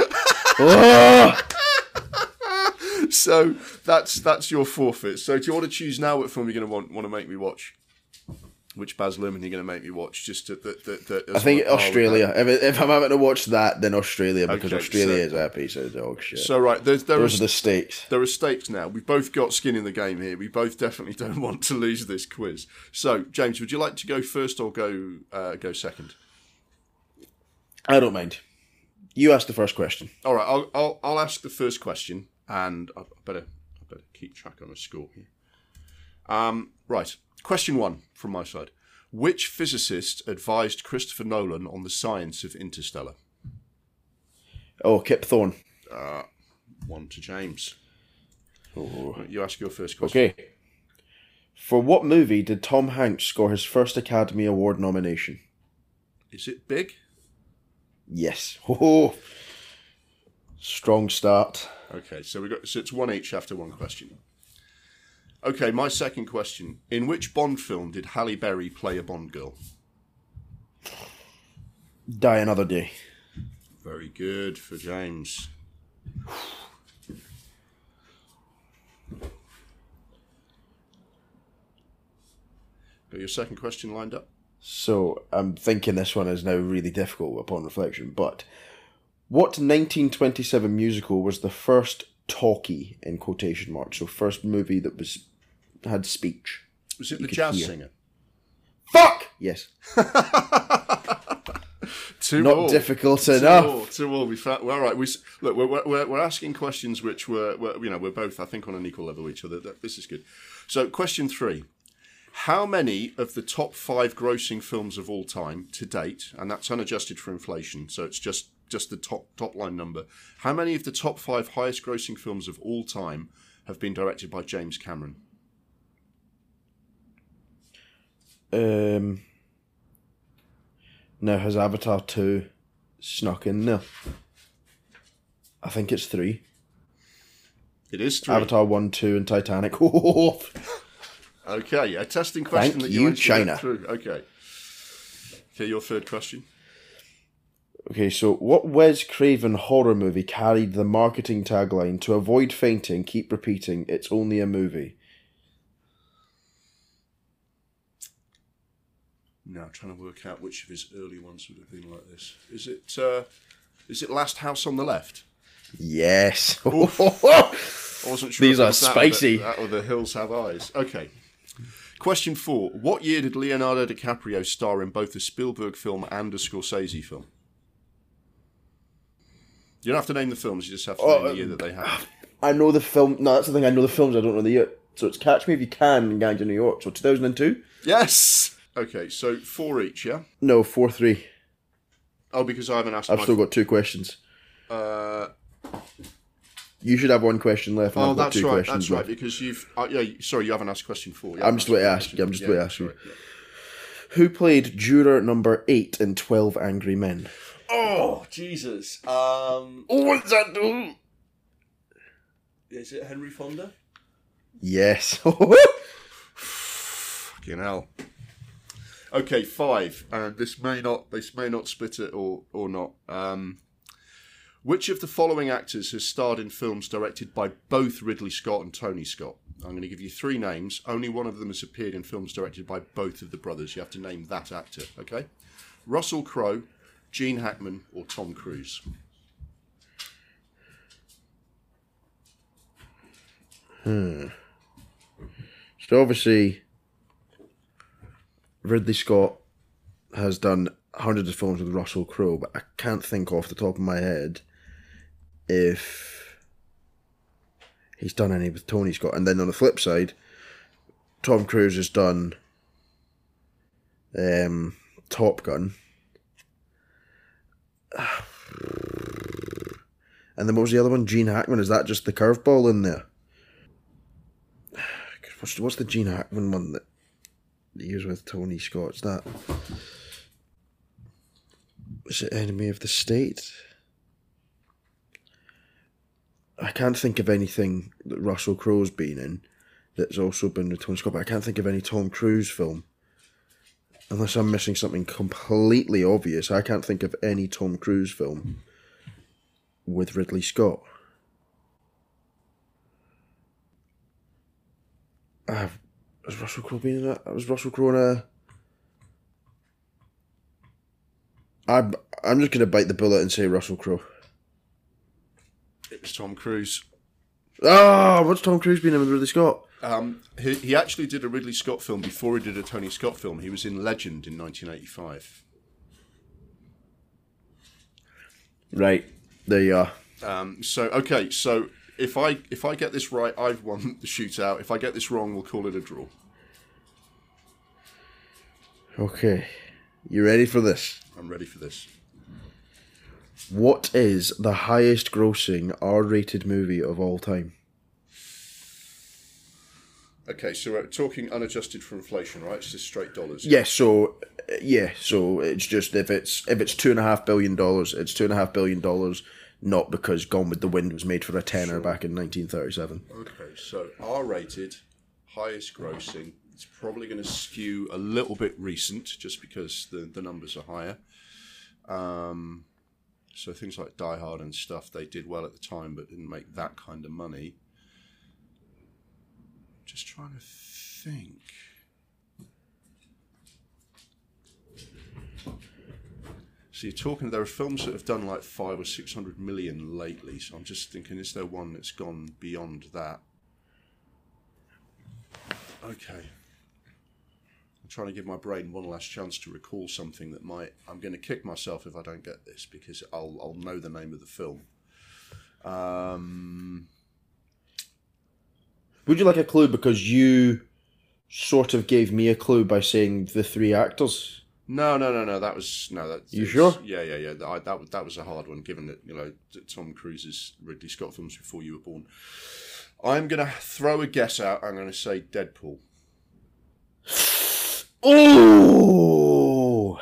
Oh. *laughs* So that's that's your forfeit. So do you want to choose now what film you're going to want want to make me watch? Which Baz Luhrmann you're going to make me watch? Just to, that, that, that I think Australia. If, if, I'm having to watch that, then Australia because okay, Australia so, is a piece of dog shit. So right, there's, there those are, are the stakes. There are stakes now. We've both got skin in the game here. We both definitely don't *laughs* want to lose this quiz. So James, would you like to go first or go uh, go second? I don't mind. You ask the first question. All right, I'll I'll, I'll ask the first question, and I better I better keep track on the score here. Um, right. Question one from my side. Which physicist advised Christopher Nolan on the science of Interstellar? Oh, Kip Thorne. Uh, one to James. Oh. You ask your first question. Okay. For what movie did Tom Hanks score his first Academy Award nomination? Is it big? Yes. Oh, strong start. Okay, so we got so it's one each after one question. Okay, my second question: In which Bond film did Halle Berry play a Bond girl? Die another day. Very good for James. Got your second question lined up? So I'm thinking this one is now really difficult upon reflection. But what 1927 musical was the first talkie in quotation marks? So first movie that was had speech. Was it the jazz hear. singer? Fuck. Yes. *laughs* Two Not all. difficult Two enough. all. Two all. We found, well, all right. We look. We're, we're, we're asking questions which were, were, you know, we're both, I think, on an equal level with each other. This is good. So, question three: How many of the top five grossing films of all time to date, and that's unadjusted for inflation, so it's just just the top top line number. How many of the top five highest grossing films of all time have been directed by James Cameron? Um. Now has Avatar two snuck in there? I think it's three. It is three. Avatar one, two, and Titanic. *laughs* Okay, a testing question Thank that you, you China. Okay. Okay, your third question. Okay, so what Wes Craven horror movie carried the marketing tagline to avoid fainting, keep repeating, it's only a movie? Now trying to work out which of his early ones would have been like this. Is it uh, is it Last House on the Left? Yes. *laughs* I wasn't sure. These are was that or the- spicy. That or the Hills Have Eyes. Okay. Question four: What year did Leonardo DiCaprio star in both a Spielberg film and a Scorsese film? You don't have to name the films. You just have to Oh, name the year that they happened. I know the film. No, that's the thing. I know the films. I don't know the year. So it's Catch Me If You Can and Gangs of New York. So 2002? Yes. Okay, so four each. Yeah. No, 4 3. Oh, because I haven't asked. I've still got two questions. Uh, You should have one question left. Oh, I've got that's two right. questions That's right. Because you've. Uh, yeah. Sorry, you haven't asked question four. I'm just waiting to ask you, I'm just waiting to ask you. Yeah, Who played juror number 8 in 12 Angry Men? Oh Jesus. Um. Oh, what's that do? Is it Henry Fonda? Yes. *laughs* Fucking hell. Okay, five. And this may not this may not split it or or not. Um, which of the following actors has starred in films directed by both Ridley Scott and Tony Scott? I'm going to give you three names. Only one of them has appeared in films directed by both of the brothers. You have to name that actor. Okay. Russell Crowe, Gene Hackman, or Tom Cruise. Hmm. So obviously, Ridley Scott has done hundreds of films with Russell Crowe, but I can't think off the top of my head if he's done any with Tony Scott. And then on the flip side, Tom Cruise has done um, Top Gun. And then what was the other one? Gene Hackman. Is that just the curveball in there? *sighs* What's, the Gene Hackman one that was with Tony Scott? that was it Enemy of the State? I can't think of anything that Russell Crowe's been in that's also been with Tony Scott, but I can't think of any Tom Cruise film. Unless I'm missing something completely obvious, I can't think of any Tom Cruise film with Ridley Scott. Uh, has Russell Crowe been in that? Was Russell Crowe in a? I'm I'm just gonna bite the bullet and say Russell Crowe. It was Tom Cruise. Ah, what's Tom Cruise been in with Ridley Scott? Um, he, he actually did a Ridley Scott film before he did a Tony Scott film. He was in Legend in 1985. Right, there you are. Um, so okay, so if I if I get this right, I've won the shootout. If I get this wrong, we'll call it a draw. Okay. You ready for this? I'm ready for this. What is the highest grossing R rated movie of all time? Okay, so we're talking unadjusted for inflation, right? It's just straight dollars. Yeah, so yeah, so it's just if it's if it's two and a half billion dollars, it's two and a half billion dollars, not because Gone with the Wind was made for a tenner back in nineteen thirty seven. Okay, so R rated, highest grossing. It's probably going to skew a little bit recent just because the, the numbers are higher. Um, so things like Die Hard and stuff, they did well at the time but didn't make that kind of money. Just trying to think. So you're talking, there are films that have done like five or six hundred million lately. So I'm just thinking, is there one that's gone beyond that? Okay. I'm trying to give my brain one last chance to recall something that might. I'm going to kick myself if I don't get this because I'll I'll know the name of the film. Um, Would you like a clue because you sort of gave me a clue by saying the three actors? No, no, no, no. That was no. That You sure? Yeah, yeah, yeah. I, that was that was a hard one, given that you know Tom Cruise's Ridley Scott films before you were born. I'm going to throw a guess out. I'm going to say Deadpool. Oh!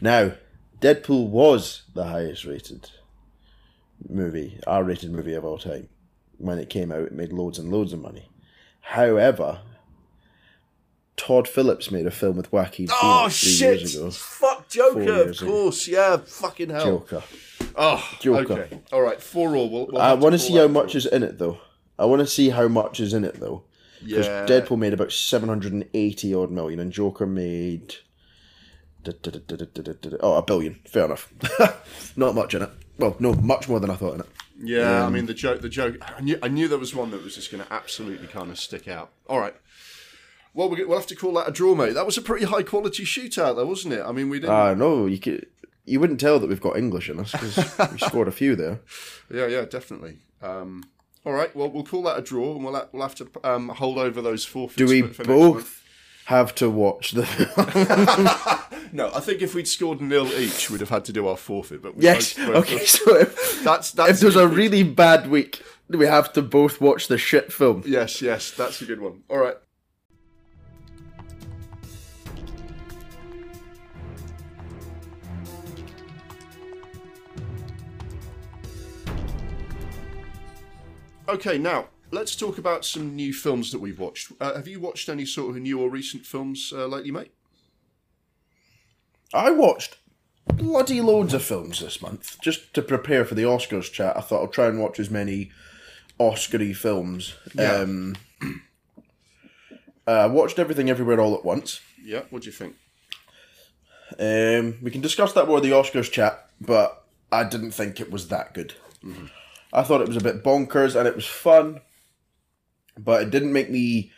Now, Deadpool was the highest rated movie, R rated movie of all time. When it came out, it made loads and loads of money. However, Todd Phillips made a film with Wacky oh, shit. years ago. Fuck Joker, of course. Ago. Yeah, fucking hell. Joker. Oh, Joker. Okay. All right, four all. We'll, we'll I want to see how much is in it though. I want to see how much is in it though. Because yeah. Deadpool made about seven hundred and eighty odd million, and Joker made oh a billion. Fair enough. *laughs* Not much in it. Well, no, much more than I thought in it. Yeah, um, I mean the joke. The joke. I knew, I knew there was one that was just going to absolutely kind of stick out. All right. Well, we- we'll have to call that a draw, mate. That was a pretty high quality shootout, though, wasn't it? I mean, we didn't. Ah, no, you could. You wouldn't tell that we've got English in us because we scored a few there. *laughs* yeah, yeah, definitely. Um, all right. Well, we'll call that a draw, and we'll ha- we'll have to um, hold over those forfeits. Do we for, for both have to watch the? *laughs* No, I think if we'd scored nil each, we'd have had to do our forfeit. But we yes. both- both- Okay. So if, That's that's if there's a really bad week, we have to both watch the shit film. yes, yes, that's a good one. All right. Okay, now let's talk about some new films that we've watched. Uh, have you watched any sort of new or recent films uh, lately, mate? I watched bloody loads of films this month just to prepare for the Oscars chat. I thought I'll try and watch as many Oscary films. Yeah. Um, *clears throat* uh, watched everything everywhere all at once. Yeah, what do you think? Um, we can discuss that more in the Oscars chat, but I didn't think it was that good. I thought it was a bit bonkers and it was fun, but it didn't make me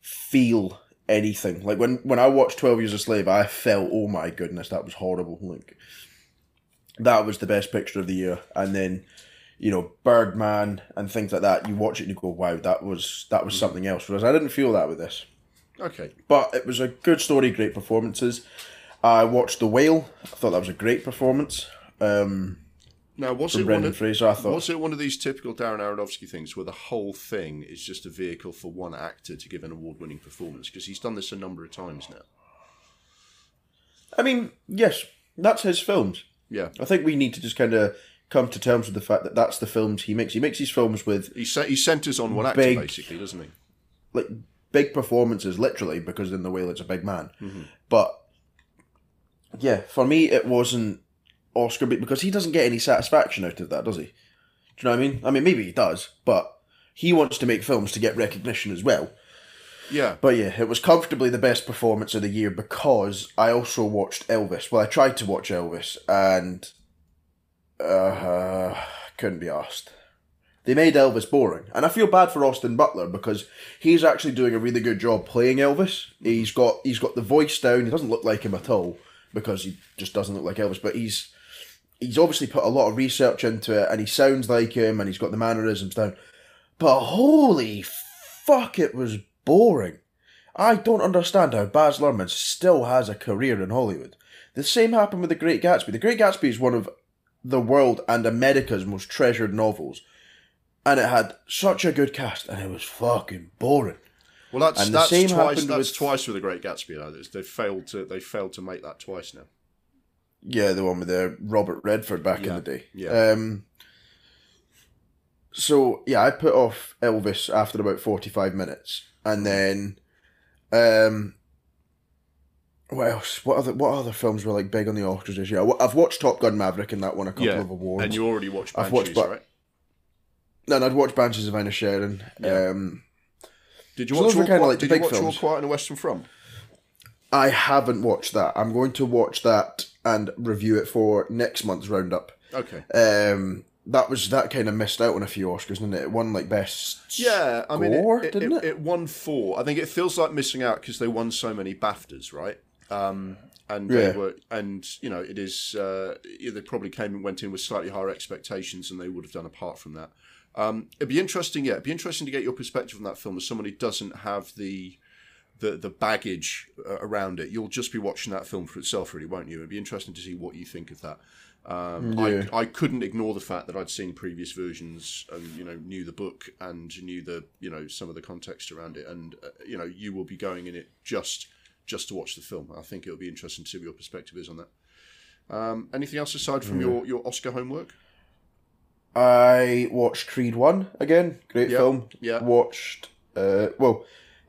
feel anything. Like when when I watched Twelve Years a Slave, I felt, oh my goodness, that was horrible. Like that was the best picture of the year, and then you know Birdman and things like that. You watch it and you go, wow, that was that was something else. Whereas I didn't feel that with this Okay, but it was a good story, great performances. I watched The Whale. I thought that was a great performance. Um, now was it one of, Fraser, I thought. was it one of these typical Darren Aronofsky things where the whole thing is just a vehicle for one actor to give an award-winning performance? Because he's done this a number of times now. I mean, yes, that's his films. Yeah, I think we need to just kind of come to terms with the fact that that's the films he makes. He makes these films with he se- he centres on one actor Big- basically, doesn't he? like big performances, literally, because in The Whale it's a big man. Mm-hmm. But yeah, for me, it wasn't Oscar bait because he doesn't get any satisfaction out of that, does he? Do you know what I mean? I mean, maybe he does, but he wants to make films to get recognition as well. Yeah, But yeah, it was comfortably the best performance of the year because I also watched Elvis. Well, I tried to watch Elvis and uh, couldn't be asked. They made Elvis boring, and I feel bad for Austin Butler because he's actually doing a really good job playing Elvis. He's got he's got the voice down. He doesn't look like him at all because he just doesn't look like Elvis. But he's he's obviously put a lot of research into it, and he sounds like him, and he's got the mannerisms down. But holy fuck, it was boring. I don't understand how Baz Luhrmann still has a career in Hollywood. The same happened with The Great Gatsby. The Great Gatsby is one of the world and America's most treasured novels, and it had such a good cast, and it was fucking boring. Well, that's And the that's same twice. happened That's with- twice with the Great Gatsby. Now they failed to they failed to make that twice now. Yeah, the one with the Robert Redford back Yeah, in the day. yeah. Um, so yeah, I put off Elvis after about forty five minutes, and then, um, what else? What other what other films were like big on the Oscars this year? I've watched Top Gun Maverick and that won a couple Yeah, of awards. And you already watched I've watched right? No, and I'd watched Banshees of Inisherin. Yeah. Um, Did you So watch All kinda like the Did you watch All. Quiet on the Western Front? I haven't watched that. I'm going to watch that and review it for next month's roundup. Okay. Um, that was that kind of missed out on a few Oscars, didn't it? It won like best. Yeah, I mean, score, it, it, didn't it, it? won four. I think it feels like missing out because they won so many BAFTAs, right? Um, and Yeah. they were, and you know, it is. Uh, yeah, they probably came and went in with slightly higher expectations than they would have done apart from that. Um, it'd be interesting, yeah. It'd be interesting to get your perspective on that film as someone who doesn't have the the the baggage uh, around it. You'll just be watching that film for itself, really, won't you? It'd be interesting to see what you think of that. Um, Yeah. I, I couldn't ignore the fact that I'd seen previous versions and you know knew the book and knew the you know some of the context around it and uh, you know you will be going in it just just to watch the film. I think it'll be interesting to see what your perspective is on that. Um, anything else aside from your, your Oscar homework? I watched Creed One again. Great Yeah, film. yeah. Watched. Uh, well,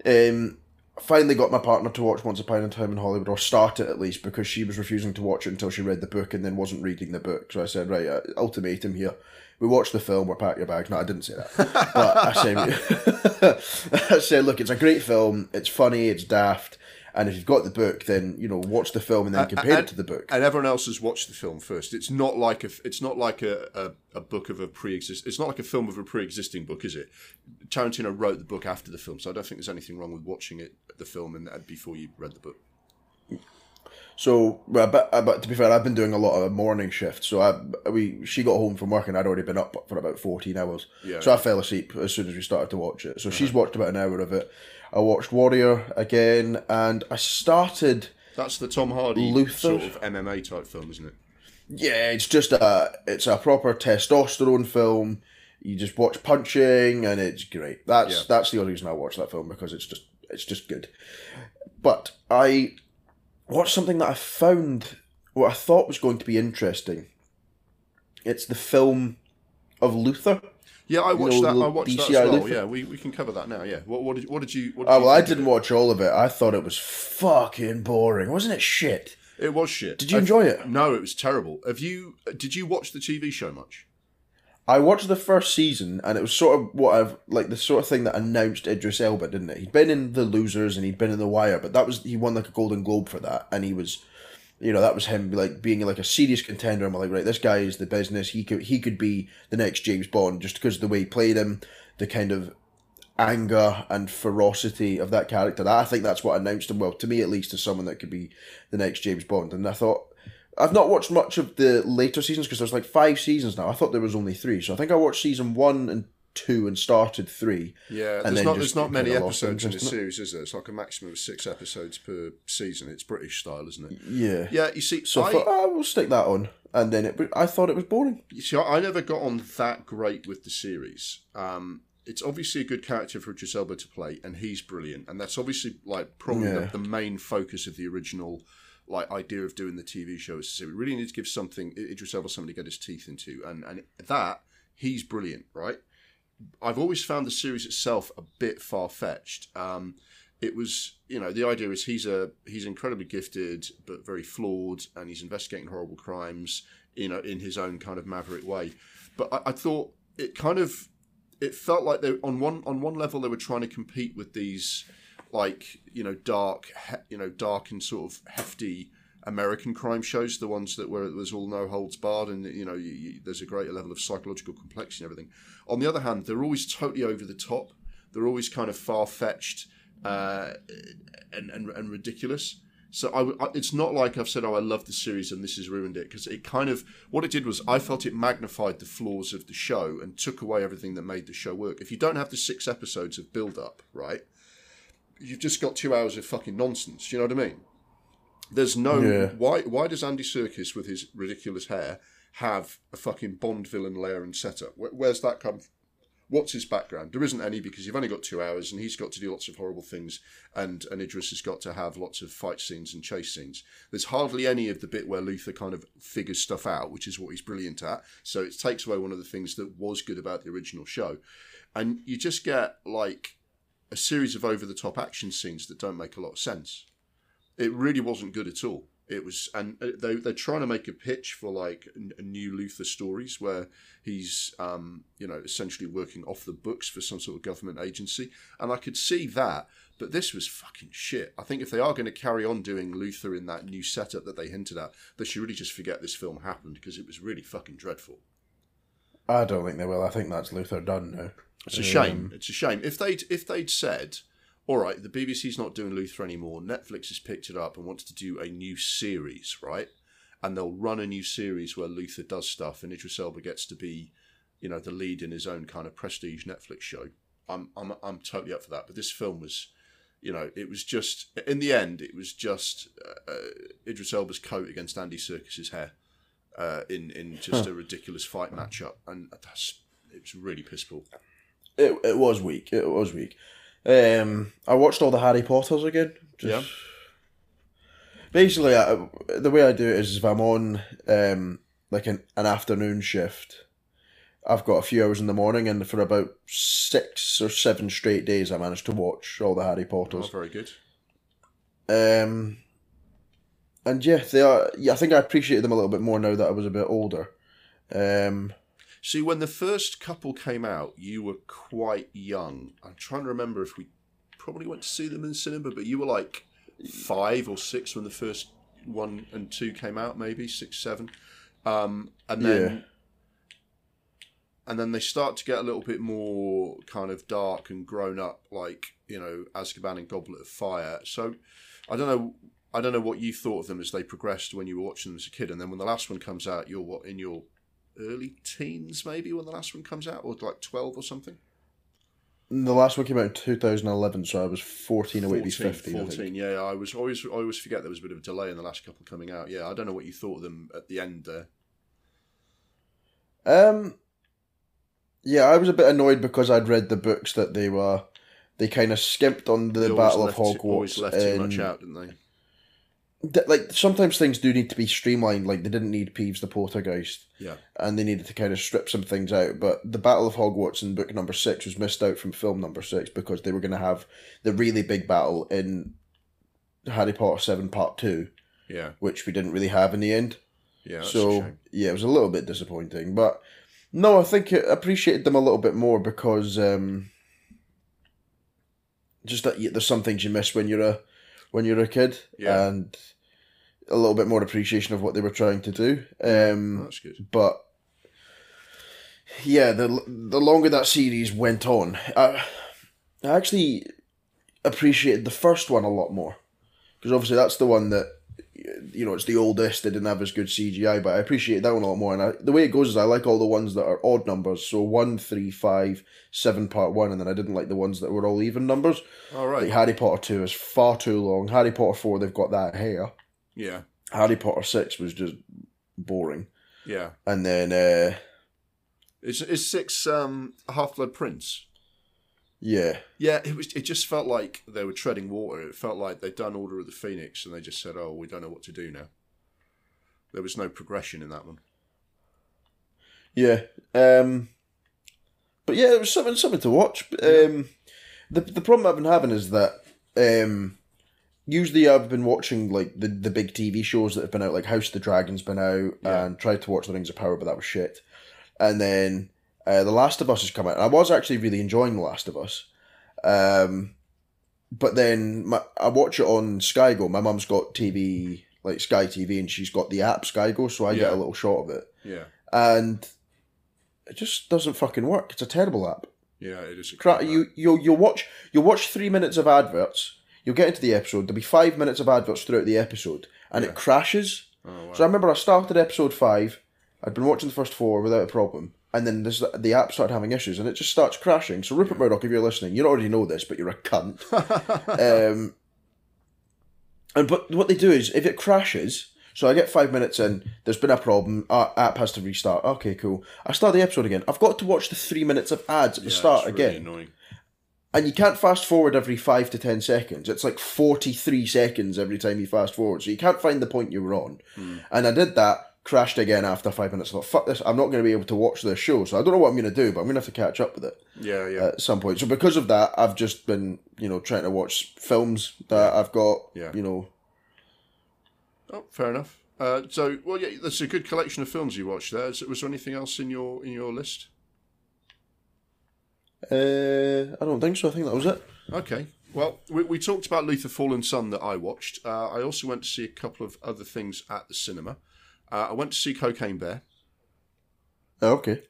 um, finally got my partner to watch Once Upon a Time in Hollywood, or start it at least, because she was refusing to watch it until she read the book and then wasn't reading the book. So I said, right, uh, ultimatum here. We watched the film. We're pack your bags. No, I didn't say that. *laughs* but I said, *laughs* I said, look, it's a great film. It's funny. It's daft. And if you've got the book, then you know watch the film and then compare it to the book. And everyone else has watched the film first. It's not like a it's not like a, a, a book of a pre-exist. It's not like a film of a pre-existing book, is it? Tarantino wrote the book after the film, so I don't think there's anything wrong with watching it the film and and before you read the book. So, well, but, uh, but to be fair, I've been doing a lot of morning shifts. So I we she got home from work and I'd already been up for about fourteen hours. Yeah. So I fell asleep as soon as we started to watch it. So she's watched about an hour of it. I watched Warrior again, and I started. That's the Tom Hardy Luther? sort of MMA type film, isn't it? Yeah, it's just a it's a proper testosterone film. You just watch punching, and it's great. That's Yeah. that's the only reason I watched that film because it's just it's just good. But I watched something that I found what I thought was going to be interesting. It's the film of Luther. Yeah, I watched know, that. I watched that as well. Luther? Yeah, we, we can cover that now. Yeah. What what did what did you? What did Oh you well, I didn't watch all of it. I thought it was fucking boring, wasn't it? Shit. It was shit. Did you enjoy it? No, it was terrible. Have you? Did you watch the TV show much? I watched the first season, and it was sort of what I've like the sort of thing that announced Idris Elba, didn't it? He'd been in The Losers and he'd been in The Wire, but that was he won like a Golden Globe for that, and he was, you know, that was him like being like a serious contender. I'm like, right, this guy is the business. He could he could be the next James Bond just because of the way he played him, the kind of anger and ferocity of that character. I think that's what announced him. Well, to me at least, as someone that could be the next James Bond. And I thought I've not watched much of the later seasons because there's like five seasons now. I thought there was only three, so I think I watched season one and two and started three. Yeah, there's not there's not many episodes in the series, is there? It's like a maximum of six episodes per season. It's British style, isn't it? Yeah. Yeah, you see, So I, I, thought, oh, we'll stick that on, and then it. I thought it was boring. you see, I I never got on that great with the series. Um, it's obviously a good character for Idris Elba to play, and he's brilliant, and that's obviously like probably Yeah. the, the main focus of the original like idea of doing the TV show. Is to say we really need to give something Idris Elba something to get his teeth into, and and that he's brilliant, right? I've always found the series itself a bit far fetched. Um, it was, you know, the idea is he's a he's incredibly gifted but very flawed, and he's investigating horrible crimes, you know, in his own kind of maverick way. But I, I thought it kind of it felt like they on one on one level they were trying to compete with these like you know dark you know dark and sort of hefty American crime shows, the ones that where there's all no holds barred, and you know you, you, there's a greater level of psychological complexity and everything. On the other hand, they're always totally over the top. They're always kind of far fetched uh, and, and and ridiculous. So I, I- it's not like I've said, "Oh, I love the series and this has ruined it," because it kind of what it did was I felt it magnified the flaws of the show and took away everything that made the show work. If you don't have the six episodes of build up, right, you've just got two hours of fucking nonsense. Do You know what I mean? There's no Yeah. why. Why does Andy Serkis with his ridiculous hair have a fucking Bond villain lair and setup? Where, where's that come? What's his background? There isn't any because you've only got two hours, and he's got to do lots of horrible things, and and Idris has got to have lots of fight scenes and chase scenes. There's hardly any of the bit where Luther kind of figures stuff out, which is what he's brilliant at. So it takes away one of the things that was good about the original show, and you just get like a series of over the top action scenes that don't make a lot of sense. It really wasn't good at all. It was, and uh, they they're trying to make a pitch for like a new Luther stories where he's, um, you know, essentially working off the books for some sort of government agency, and I could see that. But this was fucking shit. I think if they are going to carry on doing Luther in that new setup that they hinted at, they should really just forget this film happened because it was really fucking dreadful. I don't think they will. I think that's Luther done now. It's a shame. It's a shame. If they'd if they'd said, all right, the BBC's not doing Luther anymore. Netflix has picked it up and wants to do a new series, right? And they'll run a new series where Luther does stuff and Idris Elba gets to be, you know, the lead in his own kind of prestige Netflix show. I'm I'm I'm totally up for that. But this film was, you know, it was just in the end, it was just uh, uh, Idris Elba's coat against Andy Serkis's hair. Uh, in in just a ridiculous fight matchup, and that's it was really piss poor. It, it was weak. It was weak. Um, I watched all the Harry Potters again. Just- Yeah. Basically, I, the way I do it is if I'm on um, like an, an afternoon shift, I've got a few hours in the morning, and for about six or seven straight days, I managed to watch all the Harry Potters. Oh, very good. Um, and yeah, they are. Yeah, I think I appreciated them a little bit more now that I was a bit older. Um, See, when the first couple came out, you were quite young. I'm trying to remember if we probably went to see them in cinema, but you were like five or six when the first one and two came out, maybe six, seven. Um, and then, Yeah. and then they start to get a little bit more kind of dark and grown up, like you know, Azkaban and Goblet of Fire. So, I don't know. I don't know what you thought of them as they progressed when you were watching them as a kid, and then when the last one comes out, you're what in your early teens, maybe when the last one comes out, or like twelve or something. the last one came out in 2011, so I was 14 away to be 15. I 14, think. yeah. I was always, I always forget there was a bit of a delay in the last couple coming out. Yeah, I don't know what you thought of them at the end there. Um, yeah, I was a bit annoyed because I'd read the books that they were. They kind of skimped on the Battle of left too- always Hogwarts. left too much out, didn't they? Like sometimes things do need to be streamlined. Like they didn't need Peeves the Poltergeist, Yeah, and they needed to kind of strip some things out. But the Battle of Hogwarts in book number six was missed out from film number six because they were going to have the really big battle in Harry Potter Seven Part Two, yeah, which we didn't really have in the end. yeah. So yeah, it was a little bit disappointing. But no, I think I appreciated them a little bit more because um, just that there's some things you miss when you're a when you're a kid, Yeah. and a little bit more appreciation of what they were trying to do. Um, That's good. but yeah, the the longer that series went on, I, I actually appreciated the first one a lot more because obviously that's the one that you know it's the oldest. They didn't have as good CGI, but I appreciate that one a lot more. And I, the way it goes is I like all the ones that are odd numbers, so one, three, five, seven, part one, and then I didn't like the ones that were all even numbers. All right. Like. Harry Potter two is far too long. Harry Potter four, they've got that hair. Yeah, Harry Potter six was just boring, yeah. and then. uh Is is six um Half Blood Prince? Yeah, Yeah, it was. It just felt like they were treading water. It felt like they'd done Order of the Phoenix, and they just said, "Oh, we don't know what to do now." There was no progression in that one. yeah. Um, but yeah, it was something something to watch. Um, the the problem I've been having is that um, usually I've been watching like the, the big TV shows that have been out, like House of the Dragon's been out, Yeah. and tried to watch The Rings of Power, but that was shit. And then uh, The Last of Us has come out, and I was actually really enjoying The Last of Us. Um, but then my, I watch it on Sky Go. My mum's got TV, like Sky TV, and she's got the app Sky Go, so I get a little shot of it. Yeah, and it just doesn't fucking work. It's a terrible app. yeah. It is. A Cra- you you you watch you watch three minutes of adverts. You'll get into the episode. There'll be five minutes of adverts throughout the episode, and it crashes. So I remember I started episode five. I'd been watching the first four without a problem, and then this, the app started having issues, and it just starts crashing. So Rupert Murdoch, if you're listening, you already know this, but you're a cunt. *laughs* um, and but what they do is if it crashes. So I get five minutes in. There's been a problem. Our app has to restart. Okay, cool. I start the episode again. I've got to watch the three minutes of ads at the start really again annoying. And you can't fast forward every five to ten seconds. It's like forty three seconds every time you fast forward, so you can't find the point you were on. And I did that, crashed again after five minutes. I thought, fuck this, I'm not going to be able to watch this show. So I don't know what I'm going to do, but I'm going to have to catch up with it Yeah, yeah. at some point. So because of that, I've just been, you know, trying to watch films that I've got, Yeah. you know. oh, fair enough. Uh, so, well, yeah, that's a good collection of films you watched there. Is- Was there anything else in your in your list? Uh, I don't think so. I think that was it. Okay. Well, we, we talked about Luther Fallen Sun that I watched. Uh, I also went to see a couple of other things at the cinema. Uh, I went to see Cocaine Bear. Oh, okay.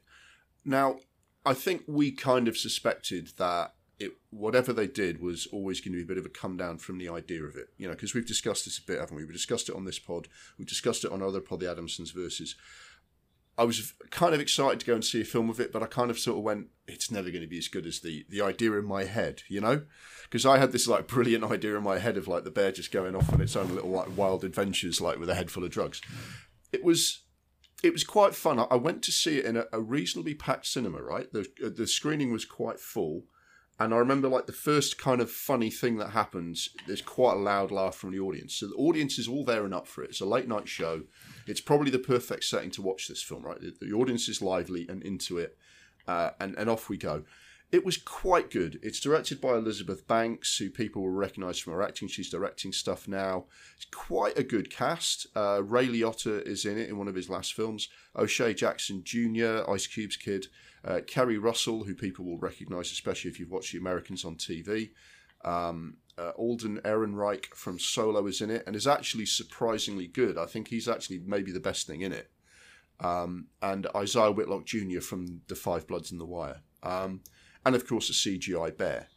Now, I think we kind of suspected that it whatever they did was always going to be a bit of a come down from the idea of it. You know, because we've discussed this a bit, haven't we? We discussed it on this pod. We've discussed it on other pod, the Adamsons versus. I was kind of excited to go and see a film of it, but I kind of sort of went, it's never going to be as good as the the idea in my head, you know? Because I had this like brilliant idea in my head of like the bear just going off on its own little like wild adventures, like with a head full of drugs. It was it was quite fun. I- went to see it in a, a reasonably packed cinema. Right, the uh, the screening was quite full, and I remember like the first kind of funny thing that happens. There's quite a loud laugh from the audience. So the audience is all there and up for it. It's a late night show. It's probably the perfect setting to watch this film. Right, the, the audience is lively and into it, uh, and and off we go. It was quite good. It's directed by Elizabeth Banks, who people will recognise from her acting. She's directing stuff now. It's quite a good cast. Uh, Ray Liotta is in it in one of his last films. O'Shea Jackson Jr., Ice Cube's kid. Uh, Keri Russell, who people will recognise, especially if you've watched The Americans on TV. Um, uh, Alden Ehrenreich from Solo is in it and is actually surprisingly good. I think he's actually maybe the best thing in it. Um, and Isaiah Whitlock Jr. from The Five Bloods and The Wire. Um, and of course, a CGI bear.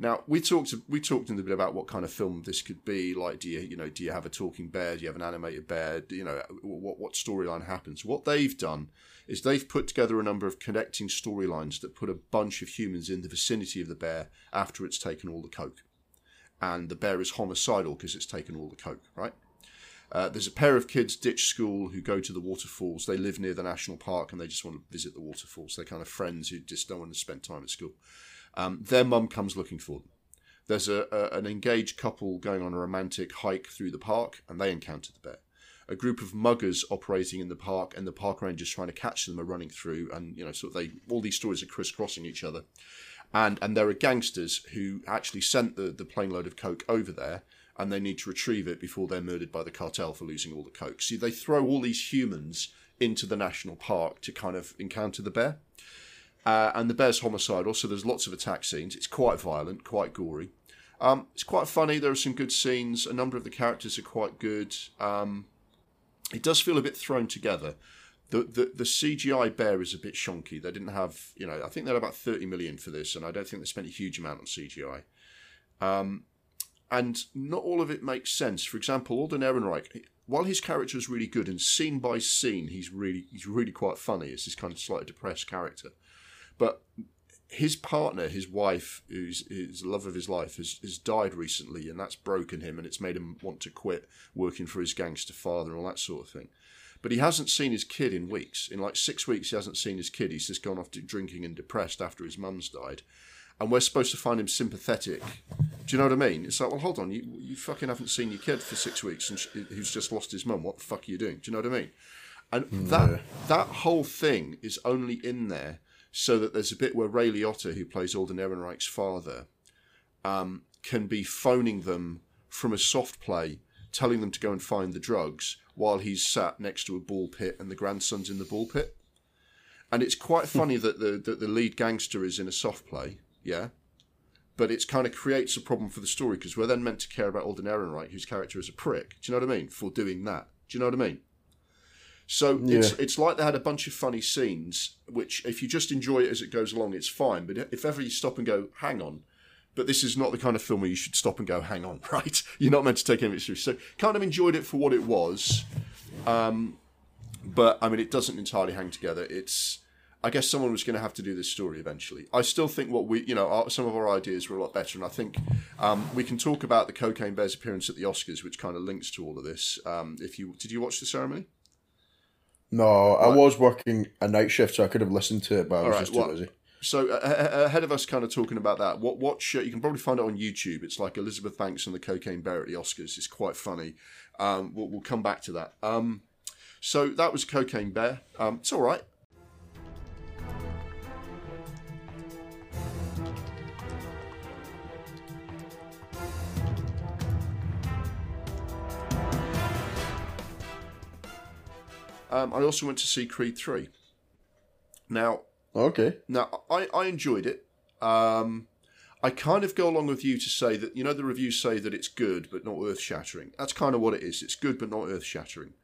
Now we talked we talked a little bit about what kind of film this could be. Like, do you you know do you have a talking bear? Do you have an animated bear? Do you know what what storyline happens? What they've done is they've put together a number of connecting storylines that put a bunch of humans in the vicinity of the bear after it's taken all the coke, and the bear is homicidal because it's taken all the coke. Right. Uh, there's a pair of kids ditch school who go to the waterfalls. They live near the national park and they just want to visit the waterfalls. They're kind of friends who just don't want to spend time at school. Um, their mum comes looking for them. There's a, a an engaged couple going on a romantic hike through the park and they encounter the bear. A group of muggers operating in the park and the park rangers trying to catch them are running through and you know of they all these stories are crisscrossing each other. And and there are gangsters who actually sent the, the plane load of coke over there and they need to retrieve it before they're murdered by the cartel for losing all the coke. See, they throw all these humans into the national park to kind of encounter the bear. Uh, and the bear's homicidal, so there's lots of attack scenes. It's quite violent, quite gory. Um, it's quite funny. There are some good scenes. A number of the characters are quite good. Um, it does feel a bit thrown together. The, the the CGI bear is a bit shonky. They didn't have, you know, I think they had about 30 million for this, and I don't think they spent a huge amount on CGI. Um, and not all of it makes sense. For example, Alden Ehrenreich, while his character is really good and scene by scene he's really he's really quite funny. It's this kind of slightly depressed character, but his partner, his wife, who's his love of his life, has, has died recently, and that's broken him, and it's made him want to quit working for his gangster father and all that sort of thing. But he hasn't seen his kid in weeks. In like six weeks, he hasn't seen his kid. He's just gone off to drinking and depressed after his mum's died. And we're supposed to find him sympathetic. Do you know what I mean? It's like, well, hold on, you, you fucking haven't seen your kid for six weeks, and sh- who's just lost his mum. What the fuck are you doing? Do you know what I mean? And that that whole thing is only in there so that there's a bit where Ray Liotta, who plays Alden Ehrenreich's father, um, can be phoning them from a soft play, telling them to go and find the drugs while he's sat next to a ball pit and the grandson's in the ball pit. And it's quite hmm. funny that the that the lead gangster is in a soft play, yeah. But it kind of creates a problem for the story because we're then meant to care about Alden Ehrenreich, whose character is a prick. Do you know what I mean? For doing that. Do you know what I mean? So it's it's like they had a bunch of funny scenes, which if you just enjoy it as it goes along, it's fine. But if ever you stop and go, hang on, but this is not the kind of film where you should stop and go, hang on, *laughs* right? You're not meant to take any of it seriously. So, kind of enjoyed it for what it was. Um, but I mean, it doesn't entirely hang together. It's, I guess, someone was going to have to do this story eventually. I still think what we, you know, our, some of our ideas were a lot better, and I think um, we can talk about the Cocaine Bear's appearance at the Oscars, which kind of links to all of this. Um, if you did, you watch the ceremony? No, I was working a night shift, so I could have listened to it, but I was right, just too well- busy. So uh, ahead of us, kind of talking about that, what watch you can probably find it on YouTube. It's like Elizabeth Banks and the Cocaine Bear at the Oscars. It's quite funny. Um, we'll, we'll come back to that. Um, so that was Cocaine Bear. Um, it's all right. Um, I also went to see Creed three. Now, Okay. now, I, I enjoyed it. Um, I kind of go along with you to say that, you know, the reviews say that it's good but not earth shattering. That's kind of what it is. It's good but not earth shattering.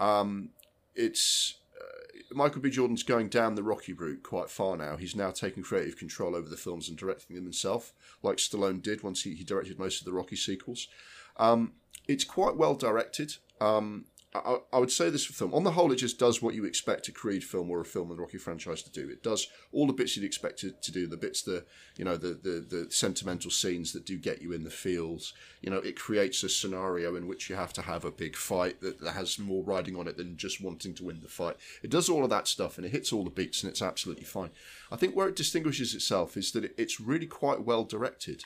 Um, it's. Uh, Michael B. Jordan's going down the Rocky route quite far now. He's now taking creative control over the films and directing them himself, like Stallone did once he, he directed most of the Rocky sequels. Um, it's quite well directed. Um, I, I would say this for film. On the whole, it just does what you expect a Creed film or a film in the Rocky franchise to do. It does all the bits you'd expect it to do. The bits, the you know, the, the the sentimental scenes that do get you in the feels. You know, it creates a scenario in which you have to have a big fight that, that has more riding on it than just wanting to win the fight. It does all of that stuff and it hits all the beats and it's absolutely fine. I think where it distinguishes itself is that it, it's really quite well directed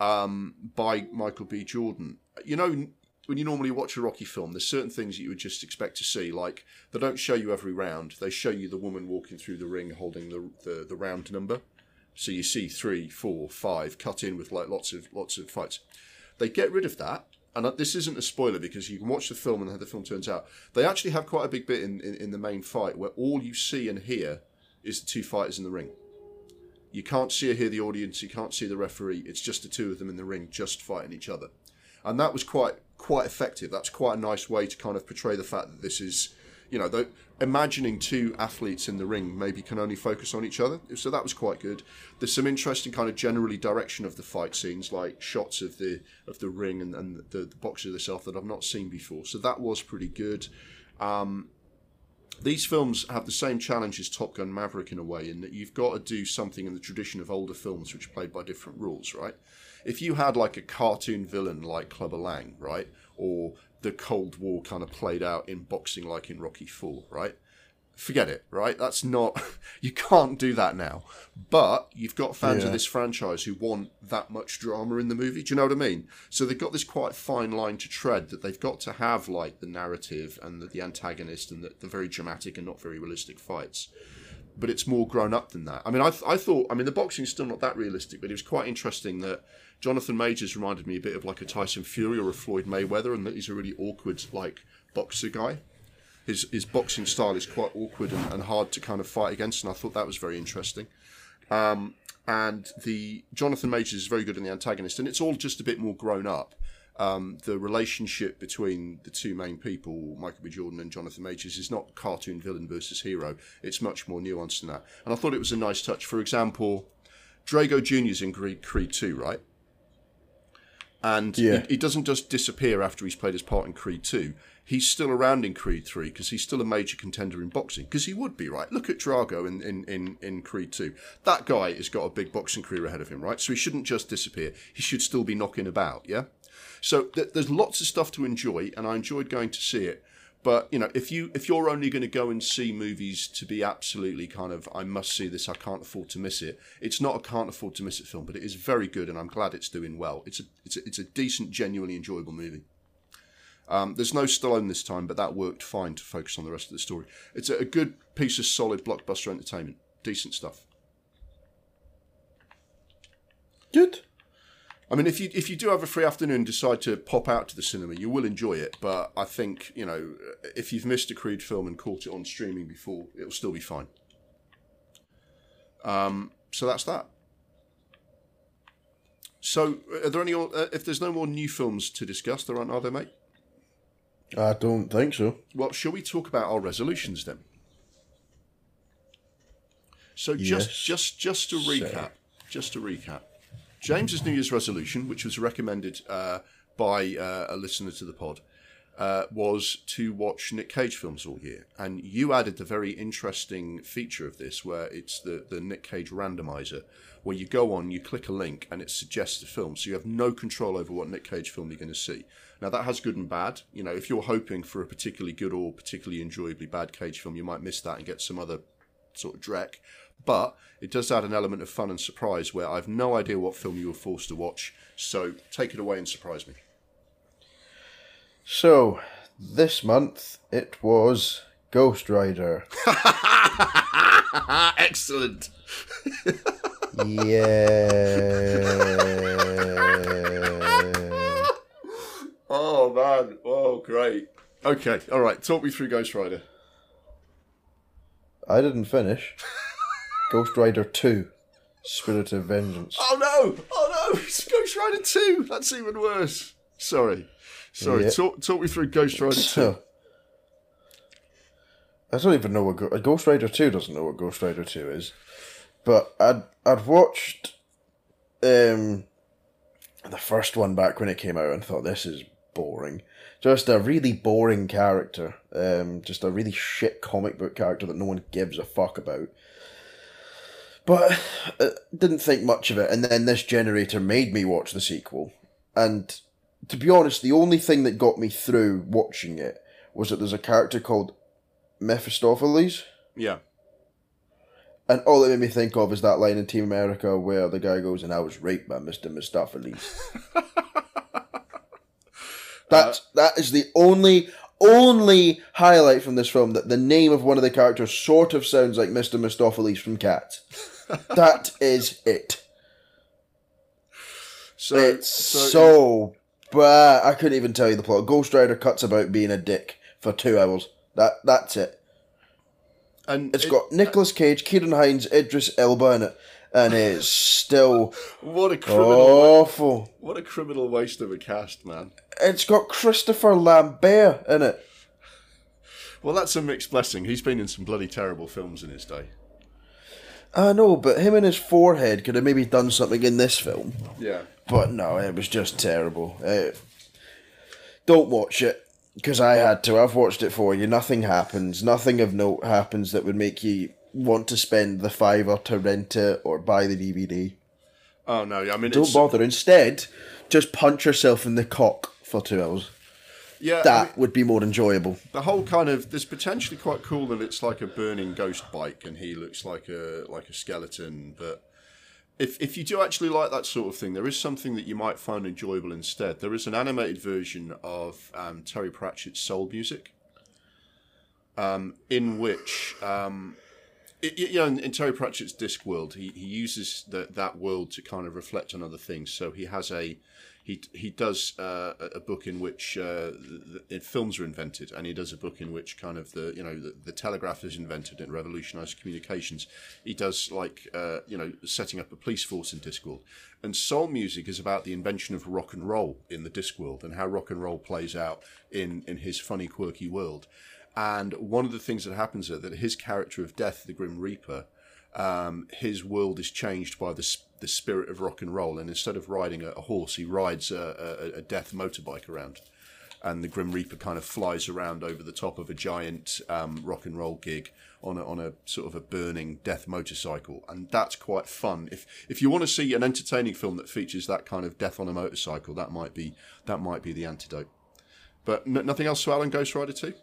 um, by Michael B. Jordan. You know, when you normally watch a Rocky film, there's certain things that you would just expect to see. Like they don't show you every round; they show you the woman walking through the ring holding the the, the round number. So you see three, four, five cut in with like lots of lots of fights. They get rid of that, and this isn't a spoiler because you can watch the film and how the film turns out. They actually have quite a big bit in, in, in the main fight where all you see and hear is the two fighters in the ring. You can't see or hear the audience. You can't see the referee. It's just the two of them in the ring, just fighting each other, and that was quite quite effective. That's quite a nice way to kind of portray the fact that this is, you know, the, imagining two athletes in the ring maybe can only focus on each other. So that was quite good. There's some interesting kind of generally direction of the fight scenes, like shots of the of the ring and, and the, the boxer itself that I've not seen before. So that was pretty good. Um, these films have the same challenge as Top Gun Maverick in a way, in that you've got to do something in the tradition of older films which are played by different rules, right? If you had like a cartoon villain like Clubber Lang, right, or the Cold War kind of played out in boxing like in Rocky Four, right? Forget it, right? That's not *laughs* you can't do that now. But you've got fans Yeah. of this franchise who want that much drama in the movie. Do you know what I mean? So they've got this quite fine line to tread that they've got to have like the narrative and the, the antagonist and the, the very dramatic and not very realistic fights but it's more grown up than that. I mean, I, th- I thought, I mean, the boxing's still not that realistic, but it was quite interesting that Jonathan Majors reminded me a bit of like a Tyson Fury or a Floyd Mayweather, and that he's a really awkward, like, boxer guy. His, his boxing style is quite awkward and, and hard to kind of fight against, and I thought that was very interesting. Um, and the Jonathan Majors is very good in the antagonist, and it's all just a bit more grown up. Um, the relationship between the two main people, Michael B. Jordan and Jonathan Majors, is not cartoon villain versus hero. It's much more nuanced than that. And I thought it was a nice touch. For example, Drago Jr.'s in Creed, Creed 2, right? And Yeah. he, he doesn't just disappear after he's played his part in Creed 2. He's still around in Creed 3 because he's still a major contender in boxing. Because he would be, right? Look at Drago in, in, in, in Creed 2. That guy has got a big boxing career ahead of him, right? So he shouldn't just disappear. He should still be knocking about, yeah? So th- there's lots of stuff to enjoy, and I enjoyed going to see it. But you know, if you if you're only going to go and see movies to be absolutely kind of I must see this, I can't afford to miss it. It's not a can't afford to miss it film, but it is very good, and I'm glad it's doing well. It's a it's a, it's a decent, genuinely enjoyable movie. Um, there's no Stallone this time, but that worked fine to focus on the rest of the story. It's a, a good piece of solid blockbuster entertainment, decent stuff. Good. I mean, if you if you do have a free afternoon, and decide to pop out to the cinema, you will enjoy it. But I think you know, if you've missed a Creed film and caught it on streaming before, it'll still be fine. Um, so that's that. So, are there any? Uh, if there's no more new films to discuss, there aren't, are there, mate? I don't think so. Well, shall we talk about our resolutions then? So just Yes, just just to sir. recap, just to recap. James's New Year's resolution, which was recommended uh, by uh, a listener to the pod, uh, was to watch Nic Cage films all year. And you added the very interesting feature of this, where it's the, the Nic Cage randomizer, where you go on, you click a link, and it suggests a film. So you have no control over what Nic Cage film you're going to see. Now, that has good and bad. You know, if you're hoping for a particularly good or particularly enjoyably bad Cage film, you might miss that and get some other sort of dreck. But it does add an element of fun and surprise where I've no idea what film you were forced to watch. So take it away and surprise me. So, this month it was Ghost Rider. *laughs* Excellent. yeah. *laughs* Oh man. Oh great. Okay. All right. Talk me through Ghost Rider. I didn't finish. *laughs* Ghost Rider 2 Spirit of Vengeance. Oh no! Oh no! It's Ghost Rider Two. That's even worse. Sorry. Sorry. Yeah. Talk talk me through Ghost Rider Two. So, *laughs* I don't even know what Go- Ghost Rider 2 doesn't know what Ghost Rider 2 is. But I'd, I'd watched um, the first one back when it came out and thought, this is boring. Just a really boring character. Um, just a really shit comic book character that no one gives a fuck about. But I didn't think much of it, and then this generator made me watch the sequel. And to be honest, the only thing that got me through watching it was that there's a character called Mephistopheles. Yeah. And all it made me think of is that line in Team America where the guy goes, and I was raped by Mr. Mistoffelees. *laughs* that, uh, that is the only, only highlight from this film that the name of one of the characters sort of sounds like Mr. Mistoffelees from Cats. That is it. *laughs* So It's so, bad. I couldn't even tell you the plot. Ghost Rider cuts about being a dick for two hours. That That's it. and It's it- got Nicolas Cage, Ciarán Hinds, Idris Elba in it, and it's still *laughs* what a criminal awful. what a criminal waste of a cast, man. It's got Christopher Lambert in it. Well, that's a mixed blessing. He's been in some bloody terrible films in his day. I know, but him and his forehead could have maybe done something in this film. Yeah. But no, it was just terrible. Uh, don't watch it because I had to. I've watched it for you. Nothing happens. Nothing of note happens that would make you want to spend the fiver to rent it or buy the DVD. Oh no, I mean Don't bother. Instead, just punch yourself in the cock for two hours. Yeah, I That mean, would be more enjoyable. the whole kind of there's potentially quite cool that it's like a burning ghost bike and he looks like a like a skeleton, but if if you do actually like that sort of thing, there is something that you might find enjoyable instead. There is an animated version of um, Terry Pratchett's Soul Music, um, in which um, it, you know, in, in Terry Pratchett's Discworld, he, he uses the, that world to kind of reflect on other things. So he has a he he does uh, a book in which uh, the, the films are invented, and he does a book in which kind of the you know the, the telegraph is invented and revolutionised communications. He does like uh, you know setting up a police force in Discworld, and soul music is about the invention of rock and roll in the Discworld and how rock and roll plays out in in his funny quirky world. And one of the things that happens is that his character of Death, the Grim Reaper, um, his world is changed by the, s- the spirit of rock and roll. And instead of riding a, a horse, he rides a, a, a death motorbike around. And the Grim Reaper kind of flies around over the top of a giant um, rock and roll gig on a, on a sort of a burning death motorcycle. And that's quite fun. If if you want to see an entertaining film that features that kind of death on a motorcycle, that might be that might be the antidote. But n- nothing else to Alan Ghost Rider 2?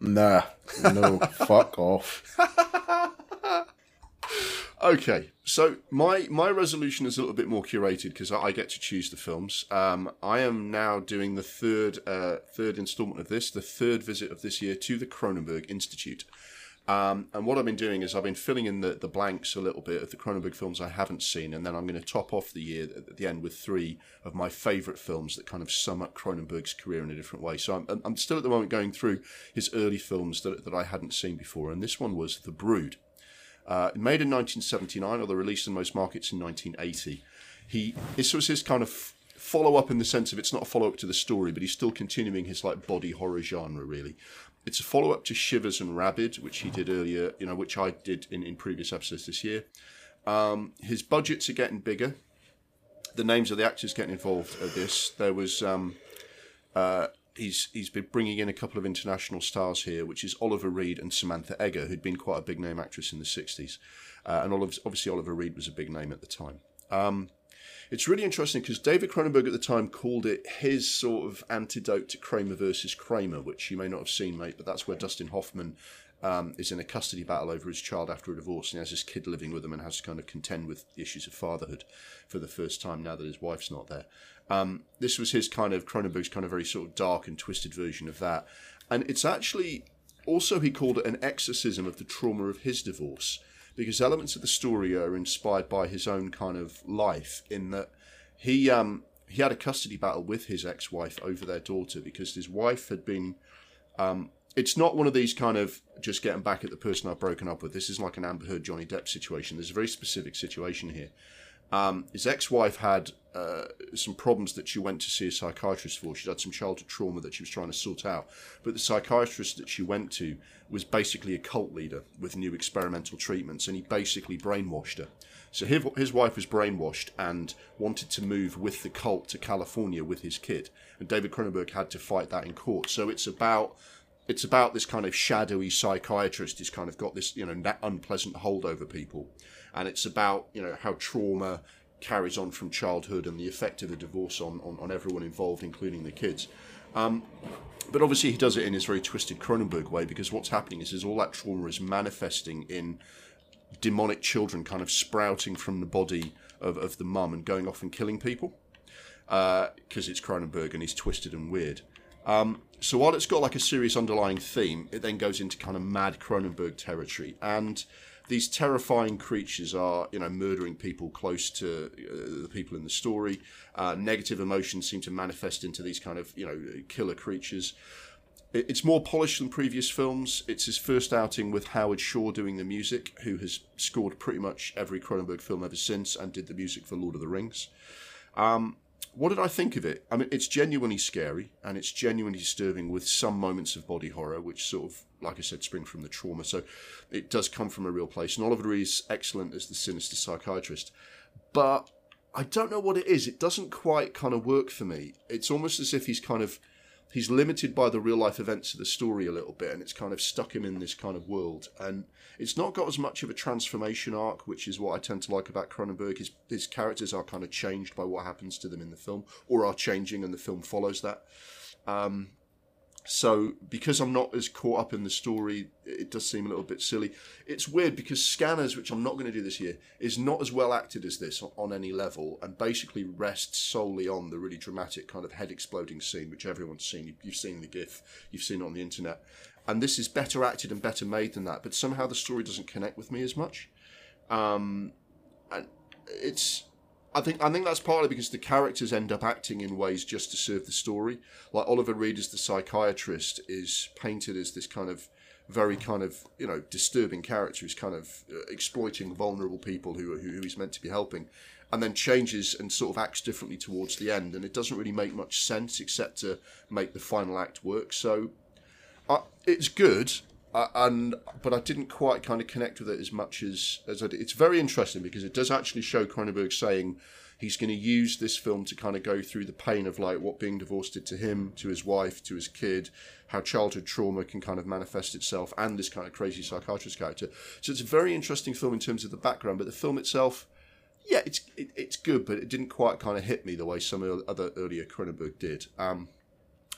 Nah, no, *laughs* fuck off. *laughs* Okay, so my my resolution is a little bit more curated because I, I get to choose the films. Um, I am now doing the third uh, third installment of this, the third visit of this year to the Cronenberg Institute. Um, and what I've been doing is I've been filling in the, the blanks a little bit of the Cronenberg films I haven't seen, and then I'm going to top off the year at the end with three of my favourite films that kind of sum up Cronenberg's career in a different way. So I'm, I'm still at the moment going through his early films that, that I hadn't seen before, and this one was The Brood. Uh, made in 1979, although released in most markets in 1980. He this was his kind of follow up in the sense of it's not a follow up to the story, but he's still continuing his like body horror genre. Really, it's a follow up to Shivers and Rabid, which he did earlier. You know, which I did in, in previous episodes this year. Um, his budgets are getting bigger. the names of the actors getting involved at this. There was um, uh, he's he's been bringing in a couple of international stars here, which is Oliver Reed and Samantha Eggar, who'd been quite a big name actress in the '60s, uh, and obviously Oliver Reed was a big name at the time. Um, it's really interesting because David Cronenberg at the time called it his sort of antidote to Kramer versus Kramer, which you may not have seen, mate, but that's where Dustin Hoffman um, is in a custody battle over his child after a divorce, and he has his kid living with him and has to kind of contend with issues of fatherhood for the first time now that his wife's not there. Um, this was his kind of Cronenberg's kind of very sort of dark and twisted version of that, and it's actually also he called it an exorcism of the trauma of his divorce because elements of the story are inspired by his own kind of life in that he um, he had a custody battle with his ex-wife over their daughter because his wife had been um, it's not one of these kind of just getting back at the person I've broken up with. This is like an Amber Heard Johnny Depp situation. There's a very specific situation here. Um, his ex-wife had uh, some problems that she went to see a psychiatrist for. She'd had some childhood trauma that she was trying to sort out. But the psychiatrist that she went to was basically a cult leader with new experimental treatments, and he basically brainwashed her. So his, his wife was brainwashed and wanted to move with the cult to California with his kid, and David Cronenberg had to fight that in court. So it's about it's about this kind of shadowy psychiatrist who's kind of got this you know unpleasant hold over people and it's about you know how trauma carries on from childhood and the effect of a divorce on, on, on everyone involved, including the kids. Um, but obviously, he does it in his very twisted Cronenberg way because what's happening is, is all that trauma is manifesting in demonic children kind of sprouting from the body of, of the mum and going off and killing people because uh, it's Cronenberg and he's twisted and weird. Um, so while it's got like a serious underlying theme, it then goes into kind of mad Cronenberg territory and these terrifying creatures are, you know, murdering people close to uh, the people in the story. Uh, negative emotions seem to manifest into these kind of, you know, killer creatures. It's more polished than previous films. It's his first outing with Howard Shore doing the music, who has scored pretty much every Cronenberg film ever since and did the music for Lord of the Rings. Um, what did I think of it? I mean, it's genuinely scary and it's genuinely disturbing with some moments of body horror, which sort of, like I said, spring from the trauma. So it does come from a real place. And Oliver is excellent as the sinister psychiatrist. But I don't know what it is. It doesn't quite kind of work for me. It's almost as if he's kind of he's limited by the real life events of the story a little bit, and it's kind of stuck him in this kind of world. And it's not got as much of a transformation arc, which is what I tend to like about Cronenberg. His his characters are kind of changed by what happens to them in the film, or are changing, and the film follows that. Um, so because I'm not as caught up in the story, it does seem a little bit silly. It's weird because Scanners, which I'm not going to do this year, is not as well acted as this on any level, and basically rests solely on the really dramatic kind of head exploding scene, which everyone's seen. You've seen the GIF, you've seen it on the internet, and this is better acted and better made than that. But somehow the story doesn't connect with me as much, um, and it's I think I think that's partly because the characters end up acting in ways just to serve the story. Like Oliver Reed as the psychiatrist is painted as this kind of very kind of you know disturbing character who's kind of uh, exploiting vulnerable people who, who who he's meant to be helping, and then changes and sort of acts differently towards the end, and it doesn't really make much sense except to make the final act work. So, uh, it's good. Uh, and but I didn't quite kind of connect with it as much as as I did. It's very interesting because it does actually show Cronenberg saying he's going to use this film to kind of go through the pain of like what being divorced did to him, to his wife, to his kid, how childhood trauma can kind of manifest itself, and this kind of crazy psychiatrist character. So it's a very interesting film in terms of the background, but the film itself. Yeah, it's it, it's good, but it didn't quite kind of hit me the way some of other earlier Cronenberg did. Um,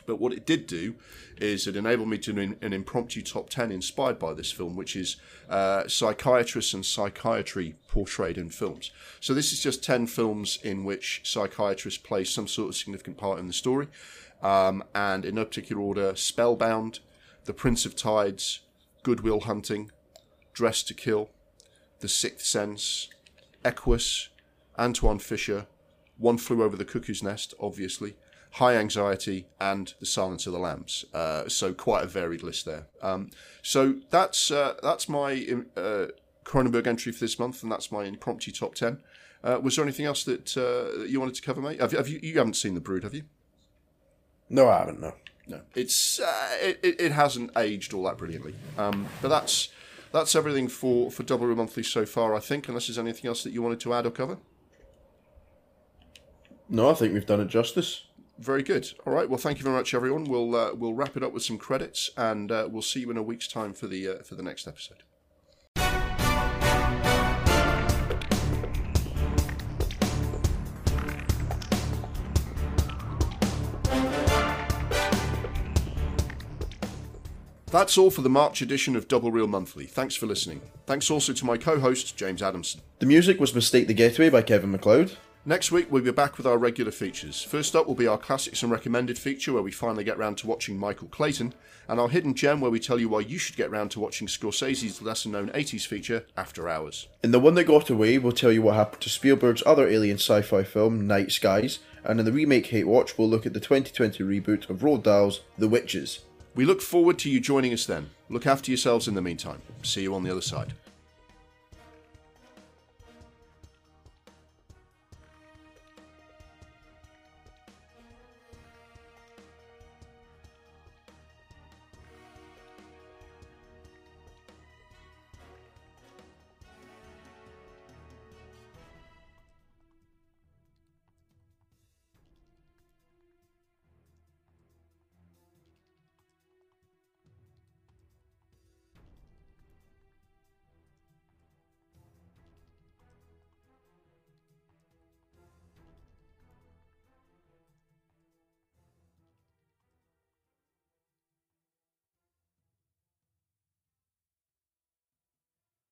but what it did do is it enabled me to do an, impromptu top 10 inspired by this film, which is uh, psychiatrists and psychiatry portrayed in films. So this is just 10 films in which psychiatrists play some sort of significant part in the story. Um, and in no particular order Spellbound, The Prince of Tides, Good Will Hunting, Dress to Kill, The Sixth Sense, Equus, Antwone Fisher, One Flew Over the Cuckoo's Nest, obviously, high anxiety, and the Silence of the Lambs. Uh, so quite a varied list there. Um, so that's uh, that's my uh, Cronenberg entry for this month, and that's my impromptu top ten. Uh, was there anything else that uh, you wanted to cover, mate? Have, have, you you haven't seen The Brood, have you? No, I haven't. No, no. It's uh, it, it hasn't aged all that brilliantly. Um, but that's that's everything for for Double Reel Monthly so far, I think. Unless there's anything else that you wanted to add or cover. No, I think we've done it justice. Very good. All right. Well, thank you very much, everyone. We'll uh, we'll wrap it up with some credits, and uh, we'll see you in a week's time for the uh, for the next episode. That's all for the March edition of Double Reel Monthly. Thanks for listening. Thanks also to my co host, James Adamson. The music was Mistake the Getaway by Kevin MacLeod. Next week, we'll be back with our regular features. First up will be our Classics and Recommended feature, where we finally get round to watching Michael Clayton, and our Hidden Gem, where we tell you why you should get round to watching Scorsese's lesser known 80s feature, After Hours. In the one that got away, we'll tell you what happened to Spielberg's other alien sci fi film, Night Skies, and in the remake Hate Watch, we'll look at the 2020 reboot of Roald Dahl's The Witches. We look forward to you joining us then. Look after yourselves in the meantime. See you on the other side.